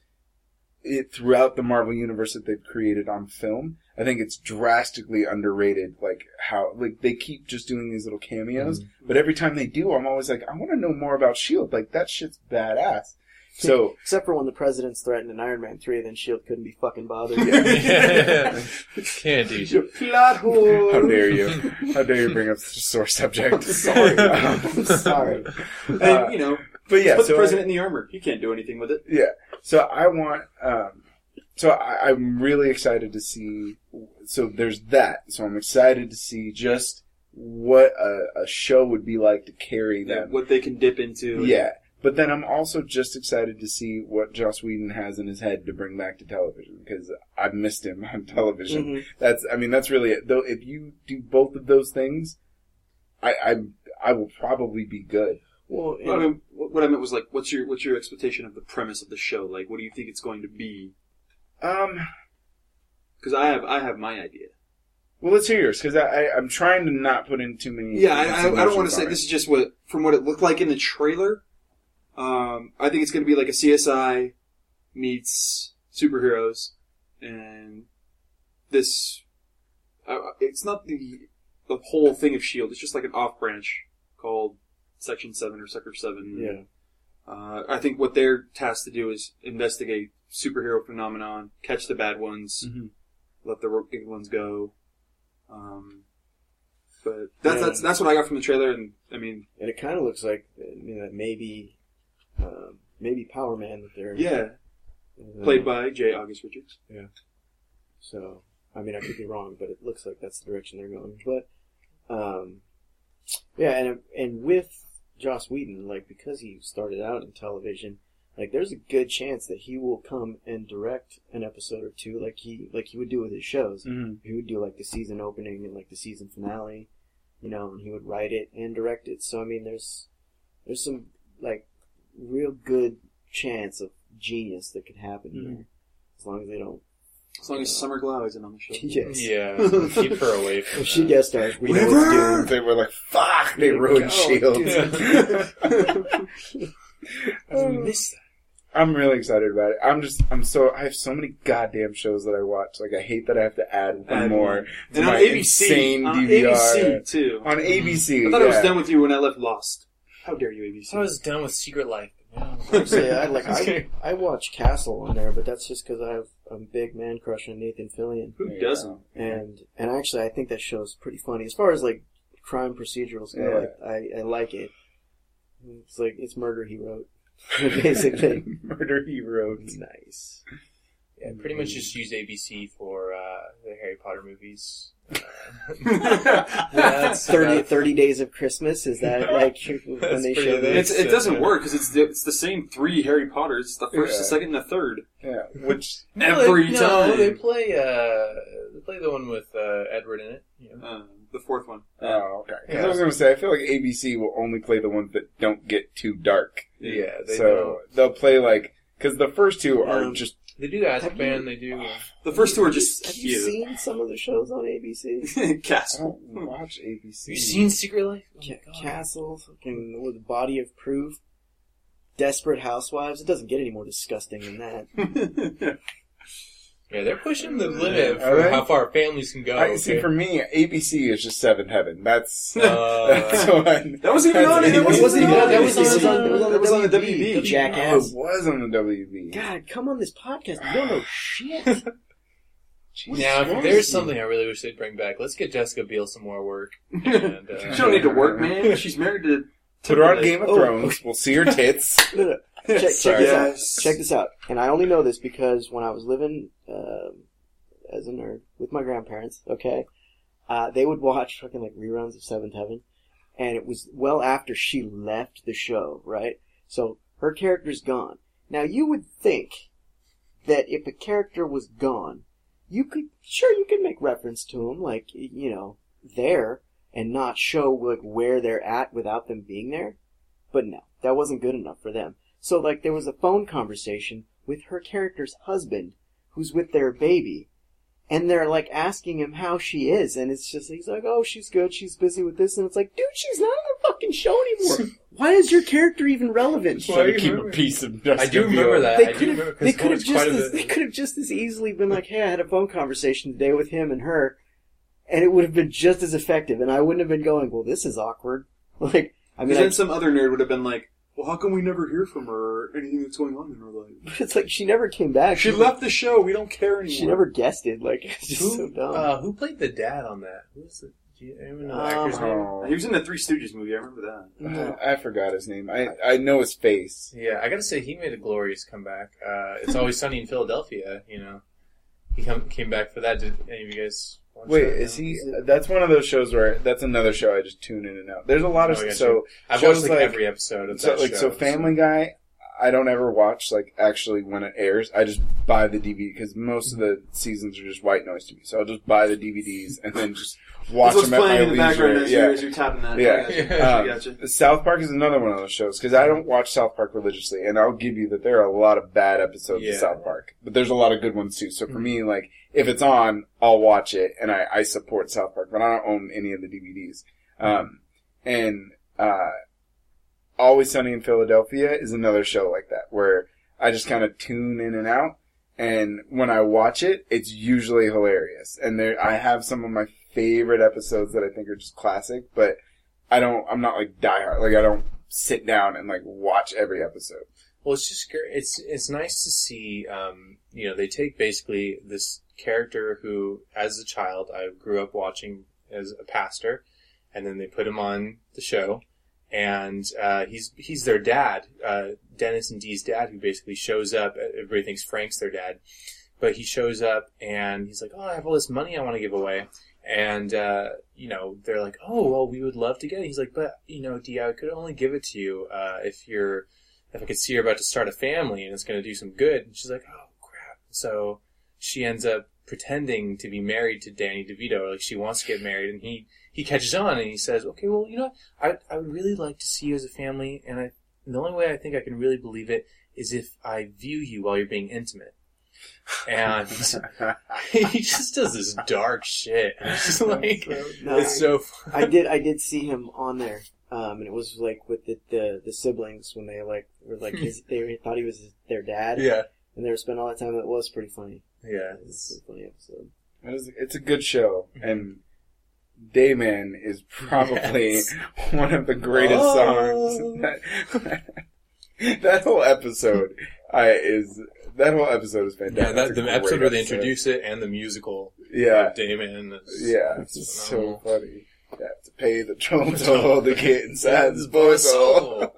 it throughout the Marvel universe that they've created on film. I think it's drastically underrated. Like how like they keep just doing these little cameos, mm-hmm. but every time they do, I'm always like, I want to know more about Shield. Like that shit's badass. So Except for when the president's threatened in Iron Man 3, then S.H.I.E.L.D. couldn't be fucking bothered. Can't do shit. Plot hole. how dare you? How dare you bring up such a sore subject? Sorry. Um, Sorry. And, you know, but yeah, put so the I- president in the armor. He can't do anything with it. Yeah. So I want. Um, so I, I'm really excited to see. So there's that. So I'm excited to see just what a, a show would be like to carry Yeah, them. what they can dip into. Yeah. But then I'm also just excited to see what Joss Whedon has in his head to bring back to television because I've missed him on television. Mhm. That's. I mean, that's really it. Though, if you do both of those things, I I, I will probably be good. Well, Well, I mean, what what I meant was like, what's your what's your expectation of the premise of the show? Like, what do you think it's going to be? Um. Because I have I have my idea. Well, let's hear yours because I, I I'm trying to not put in too many. Yeah, I, I, I don't want to say on this is just what from what it looked like in the trailer. Um, I think it's going to be like a CSI meets superheroes, and this. Uh, it's not the the whole thing of Shield. It's just like an off branch called Section Seven or Sector Seven. yeah. Uh, I think what they're tasked to do is investigate superhero phenomenon, catch the bad ones, Mhm. let the good ones go. Um, but that's Yeah. that's that's what I got from the trailer, and I mean, And it kind of looks like you know, maybe, um, maybe Power Man that they're yeah, uh, played by J. August Richards. Yeah. So, I mean, I could be wrong, but it looks like that's the direction they're going. But, um, yeah, and and with Joss Whedon, like because he started out in television, like there's a good chance that he will come and direct an episode or two, like he like he would do with his shows. Mhm. He would do like the season opening and like the season finale, you know, and he would write it and direct it. So I mean, there's there's some like real good chance of genius that could happen Mhm. here, as long as they don't. As long as Summer Glau isn't on the show. Yes. Yeah, keep her away from If she that. guest stars, we know it's Never! doomed. They were like, "Fuck!" They ruined Oh, Shield. I miss that. I'm really excited about it. I'm just, I'm so, I have so many goddamn shows that I watch. Like, I hate that I have to add one Add more one. to And on my ABC, insane on ABC too. On ABC, I thought I was done with you when I left Lost. How dare you, ABC? I was done with Secret Life. Yeah. Actually, I like I, I watch Castle on there, but that's just because I have a big man crush on Nathan Fillion, Who There doesn't? go. and and actually I think that show's pretty funny as far as like crime procedurals go. Yeah. I, I I like it. It's like it's murder he wrote, basically. Murder He Wrote. nice. Yeah, pretty much just use ABC for uh, the Harry Potter movies. That's 30, 30 days of Christmas is that like when they show big. It's, it doesn't work because it's the, it's the same three Harry Potters. It's the first, the second, and the third. Yeah, which, No, Every they, time. No, they play. Uh, they play the one with uh, Edward in it. You know? Uh, the fourth one. oh, okay. 'Cause Yeah. I was gonna say, I feel like ABC will only play the ones that don't get too dark. Yeah, they so they'll play like, cause the first two are Um, just, They do Have Azkaban. you- They do. uh, The first two are just Have you cute. seen some of the shows on ABC? I Castle. don't watch ABC. Have you seen Secret Life? Oh my Ca- God. Castle, fucking with Body of Proof, Desperate Housewives. It doesn't get any more disgusting than that. Yeah, they're pushing the limit Are for they? how far families can go. I, see, for me, ABC is just seven Heaven. That's, Uh, that's what I- That wasn't even on it. That wasn't wasn't even even on that was, on, it was on That was on the the WB. WB. Oh, Jackass. it was on the WB. God, come on this podcast. You don't know shit. now, if there's something I really wish they'd bring back, let's get Jessica Biel some more work. And, uh, She don't need to work, man. She's married to. Put her on Game of Oh. Thrones. We'll see her tits. Check, check this out. Check this out. And I only know this because when I was living um as a nerd with my grandparents, okay, uh, they would watch fucking like reruns of Seventh Heaven, and it was well after she left the show, right? So her character's gone. Now you would think that if a character was gone, you could sure you could make reference to them, like you know, there, and not show like where they're at without them being there. But no, that wasn't good enough for them. So like there was a phone conversation with her character's husband, who's with their baby, and they're like asking him how she is, and it's just he's like, oh, she's good, she's busy with this, and it's like, dude, she's not on the fucking show anymore. Why is your character even relevant? Trying to keep a piece of I do remember that. They I could do remember have. They 'cause could have it's just. quite a As, bit- they could have just as easily been like, "Hey, I had a phone conversation today with him and her," and it would have been just as effective. And I wouldn't have been going, "Well, this is awkward." Like, I mean, Because I, then some other nerd would have been like, "Well, how come we never hear from her or anything that's going on in her life? it's like she never came back. She left the show. We don't care anymore." She never guessed it. Like, it's just so Who, dumb. uh, who played the dad on that? Who was it? Do you anyone know Um, actor's name? Oh, He was in the Three Stooges movie. I remember that. No. I forgot his name. I I know his face. Yeah, I gotta say he made a glorious comeback. Uh, it's always sunny in Philadelphia. You know, he come, came back for that. Did any of you guys? Watch Wait, that? is No? he? That's one of those shows where that's another show I just tune in and out. There's a lot of Oh, yeah, so I've shows watched like, like- every episode of so that like show. so Family Guy. I don't ever watch like actually when it airs. I just buy the DVD because most of the seasons are just white noise to me. So I'll just buy the DVDs and then just watch That's what's them at my playing in the background leisure. as, Yeah. you're, as you're tapping that. Yeah. I gotcha. Yeah. I Um, gotcha. South Park is another one of those shows because I don't watch South Park religiously, and I'll give you that there are a lot of bad episodes Yeah. of South Park, but there's a lot of good ones too. So for me, like if it's on, I'll watch it, and I, I support South Park, but I don't own any of the DVDs. Um, and uh, Always Sunny in Philadelphia is another show like that where I just kind of tune in and out. And when I watch it, it's usually hilarious. And there, I have some of my favorite episodes that I think are just classic, but I don't, I'm not like diehard. Like I don't sit down and like watch every episode. Well, it's just. It's it's nice to see. Um, you know, they take basically this character who, as a child, I grew up watching as a pastor, and then they put him on the show, and uh, he's he's their dad, uh, Dennis and Dee's dad, who basically shows up. Everybody thinks Frank's their dad, but he shows up and he's like, "Oh, I have all this money I want to give away." And, uh, you know, they're like, oh, well, we would love to get it. He's like, but, you know, Dee, I could only give it to you, uh, if you're, if I could see you're about to start a family and it's going to do some good. And she's like, oh crap. So she ends up pretending to be married to Danny DeVito. Like she wants to get married and he, he catches on and he says, okay, well, you know, I, I would really like to see you as a family. And I, the only way I think I can really believe it is if I view you while you're being intimate. And he just does this dark shit. It's just like, No, it's so fun. I did. I did see him on there, um, and it was like with the, the the siblings when they like were like his, they thought he was their dad, Yeah. and they were spending all that time. It was pretty funny. Yeah. It was a pretty funny episode. It is, it's a good show, and Dayman is probably Yes. one of the greatest Oh. songs. That, that whole episode I, is that whole episode is fantastic. Yeah, that, the great episode where they introduce it and the musical Yeah, of Dayman. Is, yeah, it's it's just so funny. You have to pay the toll toll to get inside this boy's soul.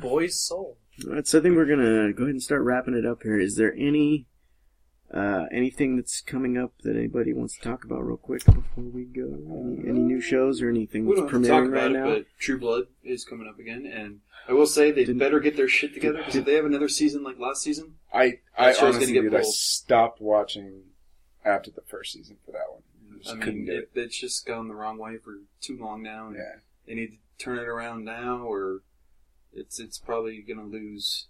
Boy's soul. Alright, so I think we're gonna go ahead and start wrapping it up here. Is there any uh, anything that's coming up that anybody wants to talk about real quick before we go? Any, any new shows or anything that's don't have to talk premiering about right it, now? but True Blood is coming up again, and I will say they Didn't- better get their shit together because if they have another season like last season, I I That show's gonna honestly get dude, I stopped watching after the first season for that one. I just I mean, it. it, it's just gone the wrong way for too long now. And Yeah. They need to turn it around now, or it's it's probably going to lose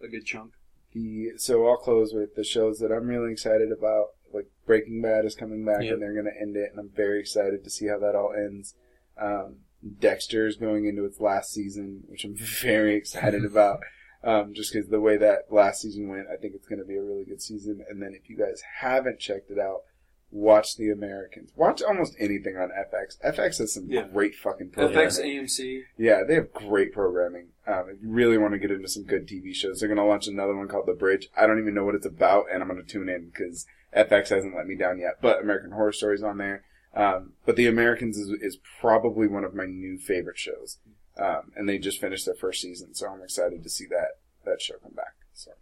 a good chunk. The so I'll close with the shows that I'm really excited about. Like Breaking Bad is coming back Yep. and they're going to end it, and I'm very excited to see how that all ends. Um, Dexter is going into its last season, which I'm very excited about. Um, just because the way that last season went, I think it's going to be a really good season. And then if you guys haven't checked it out, watch The Americans. Watch almost anything on FX. FX has some Yeah. great fucking programming. FX, AMC, Yeah, they have great programming. Um, if you really want to get into some good TV shows, they're going to launch another one called The Bridge. I don't even know what it's about, and I'm going to tune in because FX hasn't let me down yet. But American Horror Story's on there. Um, but The Americans is, is probably one of my new favorite shows. Um, and they just finished their first season, so I'm excited to see that, that show come back. So.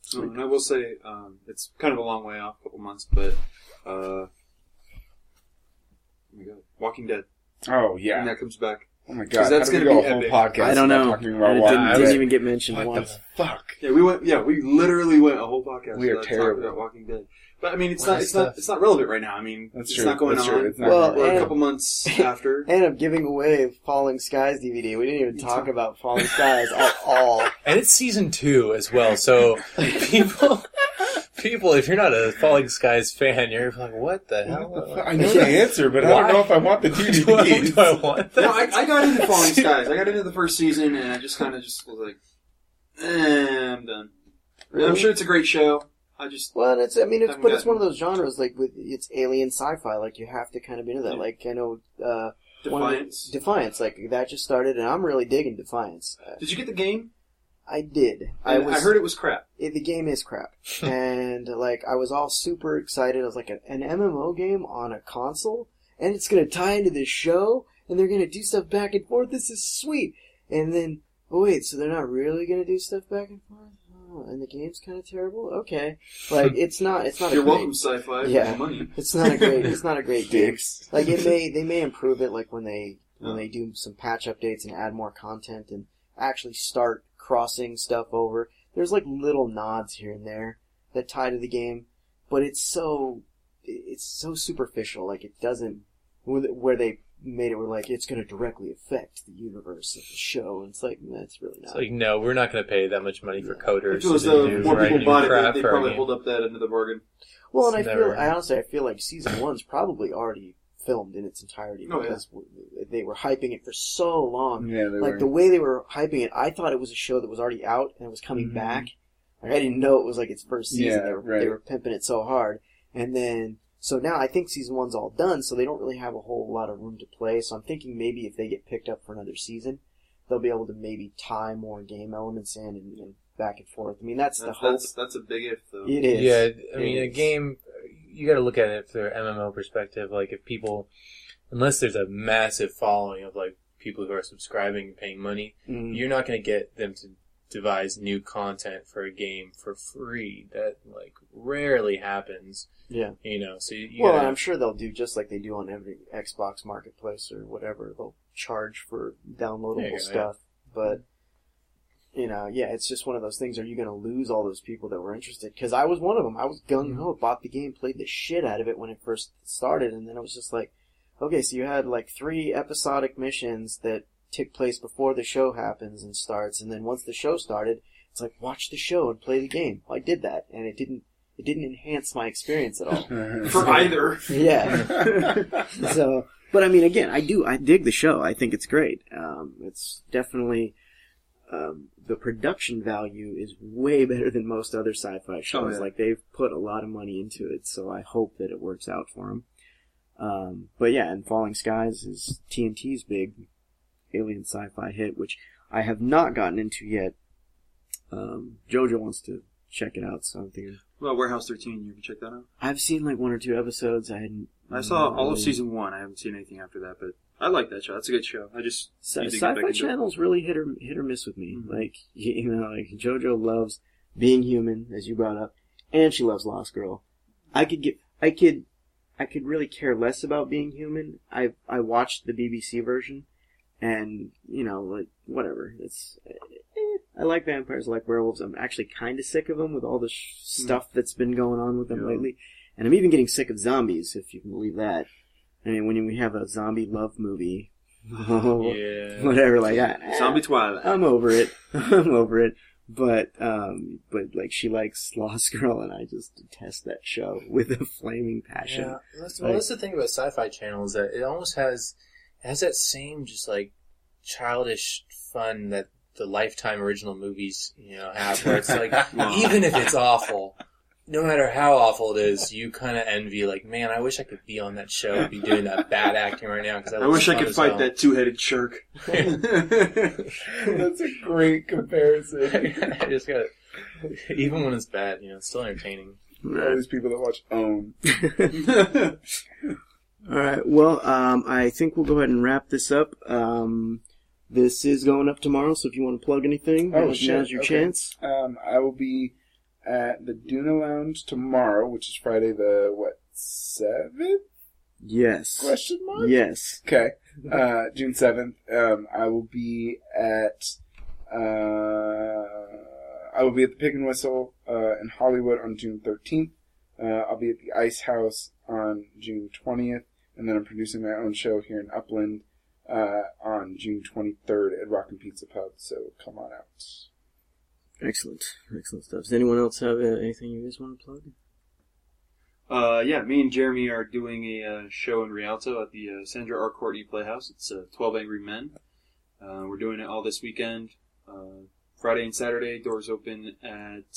So, and I will say, um, it's kind of a long way off, a couple months, but, uh, oh my God, Walking Dead. Oh yeah. when that comes back. Oh my god. that's How do we gonna go be a whole epic. podcast I don't know. talking about it Walking didn't, didn't even get mentioned What once. the Fuck. Yeah, we went. Yeah, we literally went a whole podcast. We are terrible. about Walking Dead. But I mean, it's What not. is It's not. It's not relevant right now. I mean, That's it's true. not going That's on. true. It's not Well, going We're and- a couple months after. And I'm giving away Falling Skies DVD. We didn't even talk about Falling Skies at all. And it's season two as well, so people, people, if you're not a Falling Skies fan, you're like, what the hell? I know the answer, but I don't know if I want the do, DVD. do I want that? no, I, I got into Falling Skies. I got into the first season, and I just kind of just was like, eh, I'm done. I'm sure it's a great show. I just Well, it's I mean it's Haven't but it's one of those genres like with it's alien sci-fi. Like you have to kind of be into that. Yeah. Like I know uh, one the- Defiance. Defiance, like that just started, and I'm really digging Defiance. Uh, Did you get the game? I did. I was. I heard it was crap. it, the game is crap, and like I was all super excited. I was like an, an MMO game on a console, and it's gonna tie into this show, and they're gonna do stuff back and forth. This is sweet. And then, oh wait, so they're not really gonna do stuff back and forth? Oh, and the game's kind of terrible. Okay, like it's not. It's not. You're a great, welcome, sci-fi. Yeah. money. It's not a great. It's not a great game. Like it may they may improve it like when they when they do some patch updates and add more content and actually start crossing stuff over. There's like little nods here and there that tie to the game, but it's so it's so superficial. Like it doesn't where they made it where like it's going to directly affect the universe of the show. And it's like that's really not. It's like, no, we're not going to pay that much money for I coders feel as to though do more people bought it, they, they probably hold up that end of the bargain. well, and I it's feel I honestly I feel like season one's probably already filmed in its entirety Oh, yeah. because w they were hyping it for so long. Yeah, they like were. the way they were hyping it, I thought it was a show that was already out and it was coming Mhm. back. Like I didn't know it was like its first season. Yeah, they, were, right. they were pimping it so hard, and then so now I think season one's all done, so they don't really have a whole lot of room to play. So I'm thinking maybe if they get picked up for another season, they'll be able to maybe tie more game elements in and, and back and forth. I mean, that's the hope. that's that's a big if though. It is. Yeah, I It mean, a game, you got to look at it through an MMO perspective. Like, if people, unless there's a massive following of like people who are subscribing and paying money, Mm. you're not going to get them to devise new content for a game for free. That like rarely happens. Yeah. You know, so you, you Well, gotta- I'm sure they'll do just like they do on every Xbox Marketplace or whatever. They'll charge for downloadable you go, stuff, but you know, yeah, it's just one of those things. Are you going to lose all those people that were interested? Because I was one of them. I was gung ho, bought the game, played the shit out of it when it first started, and then it was just like, okay, so you had like three episodic missions that take place before the show happens and starts, and then once the show started, it's like watch the show and play the game. Well, I did that, and it didn't. It didn't enhance my experience at all. For either. Yeah. so, but I mean, again, I do, I dig the show. I think it's great. Um, it's definitely, um, the production value is way better than most other sci-fi shows. yeah. Like they've put a lot of money into it, so I hope that it works out for them. Um, but yeah, and Falling Skies is TNT's big alien sci-fi hit, which I have not gotten into yet. Um, Jojo wants to check it out, so I'm thinking. Well, Warehouse 13, you can check that out. I've seen like one or two episodes. I hadn't. I saw all of season one. I haven't seen anything after that, but I like that show. That's a good show. I just Sci- need to get back Sci-Fi into it. channels really hit or hit or miss with me. Mhm. Like you you know, like JoJo loves being human, as you brought up, and she loves Lost Girl. I could get, I could, I could really care less about being human. I I watched the BBC version, and you know, like whatever. It's eh, I like vampires, I like werewolves. I'm actually kind of sick of them with all the sh- stuff that's been going on with them Yeah. lately, and I'm even getting sick of zombies, if you can believe that. I mean, when we have a zombie love movie, yeah. whatever, like I, Zombie Twilight. I'm over it. I'm over it. But um, but like she likes Lost Girl, and I just detest that show with a flaming passion. Yeah, that's, well, Like- that's the thing about Sci-Fi Channel is that it almost has it has that same just like childish fun that the Lifetime original movies you know have, where it's like even if it's awful, no matter how awful it is, you kind of envy like, man, I wish I could be on that show and be doing that bad acting right now because I wish I could fight that two-headed shark. That's a great comparison. I just got even when it's bad, you know, it's still entertaining. All these people that watch Own. All right. Well, um, I think we'll go ahead and wrap this up. Um, this is going up tomorrow, so if you want to plug anything, Oh, now's, now's your Okay. chance. Um, I will be at the Duna Lounge tomorrow, which is Friday the what seventh Yes. question mark? Yes. Okay. uh, June seventh. Um, I will be at. Uh, I will be at the Pig and Whistle uh, in Hollywood on June thirteenth. Uh, I'll be at the Ice House on June twentieth, and then I'm producing my own show here in Upland uh, on June twenty third at Rock and Pizza Pub. So come on out. Excellent, excellent stuff. Does anyone else have uh, anything you guys want to plug? Uh, yeah, me and Jeremy are doing a uh, show in Rialto at the uh, Sandra R. Courtney Playhouse. It's uh, 12 Angry Men. Uh, we're doing it all this weekend. Uh, Friday and Saturday, doors open at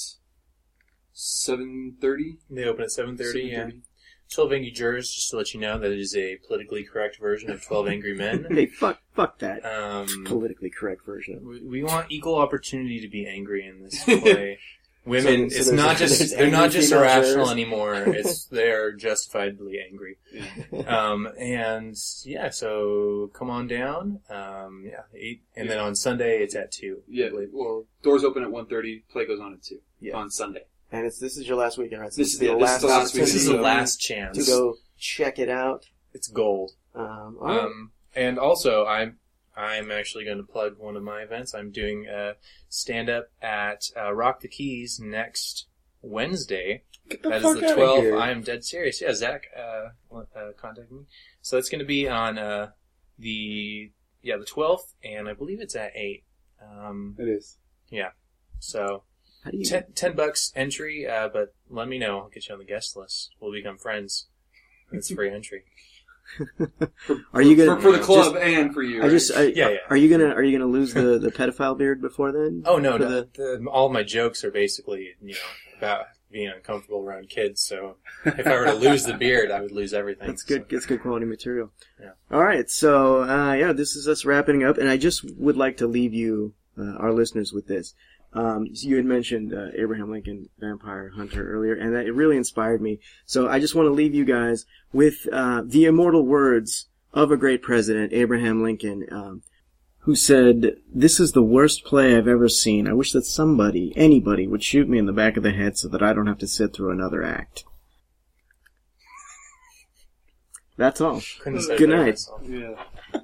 7.30. They open at 7.30, yeah. 7:30. 12 Angry Jurors, just to let you know, that is a politically correct version of 12 Angry Men. Hey, fuck, fuck that Um, politically correct version. we, we want equal opportunity to be angry in this play. Women, So- so it's not just, they're not just irrational jurors. anymore, it's, they're justifiably angry. Um, and yeah, so come on down. Um, yeah, eight, and then on Sunday it's at two. Yeah, well, doors open at 1.30, play goes on at 2 Yeah. on Sunday. And it's this is your last weekend, right? So This- this, is yeah, the this last is the last This is the last chance to go check it out. It's gold. Um, all right. Um, and also, I'm I'm actually going to plug one of my events. I'm doing a stand up at uh, Rock the Keys next Wednesday. Get the That is fuck the out of 12th. I'm dead serious. Yeah, Zach uh, uh, contacted me. So it's going to be on uh, the yeah the 12th, and I believe it's at eight. Um, It is. Yeah. So How do you? ten, bucks entry, uh, but let me know. I'll get you on the guest list. We'll become friends. It's free entry. Are you For, gonna for the club and for you. I just, I, Yeah, yeah. Are you gonna Are you gonna lose the the pedophile beard before then? Oh no, no. the- The, all my jokes are basically, you know, about being uncomfortable around kids. So if I were to lose the beard, I would lose everything. That's good. That's good quality material. Yeah. All right. So, uh, yeah, this is us wrapping up, and I just would like to leave you, uh, our listeners, with this. Um, you had mentioned uh, Abraham Lincoln, Vampire Hunter, earlier, and that it really inspired me. So I just want to leave you guys with uh, the immortal words of a great president, Abraham Lincoln, um, who said, "This is the worst play I've ever seen. I wish that somebody, anybody, would shoot me in the back of the head so that I don't have to sit through another act." That's all. Couldn't say it Good night. Yeah.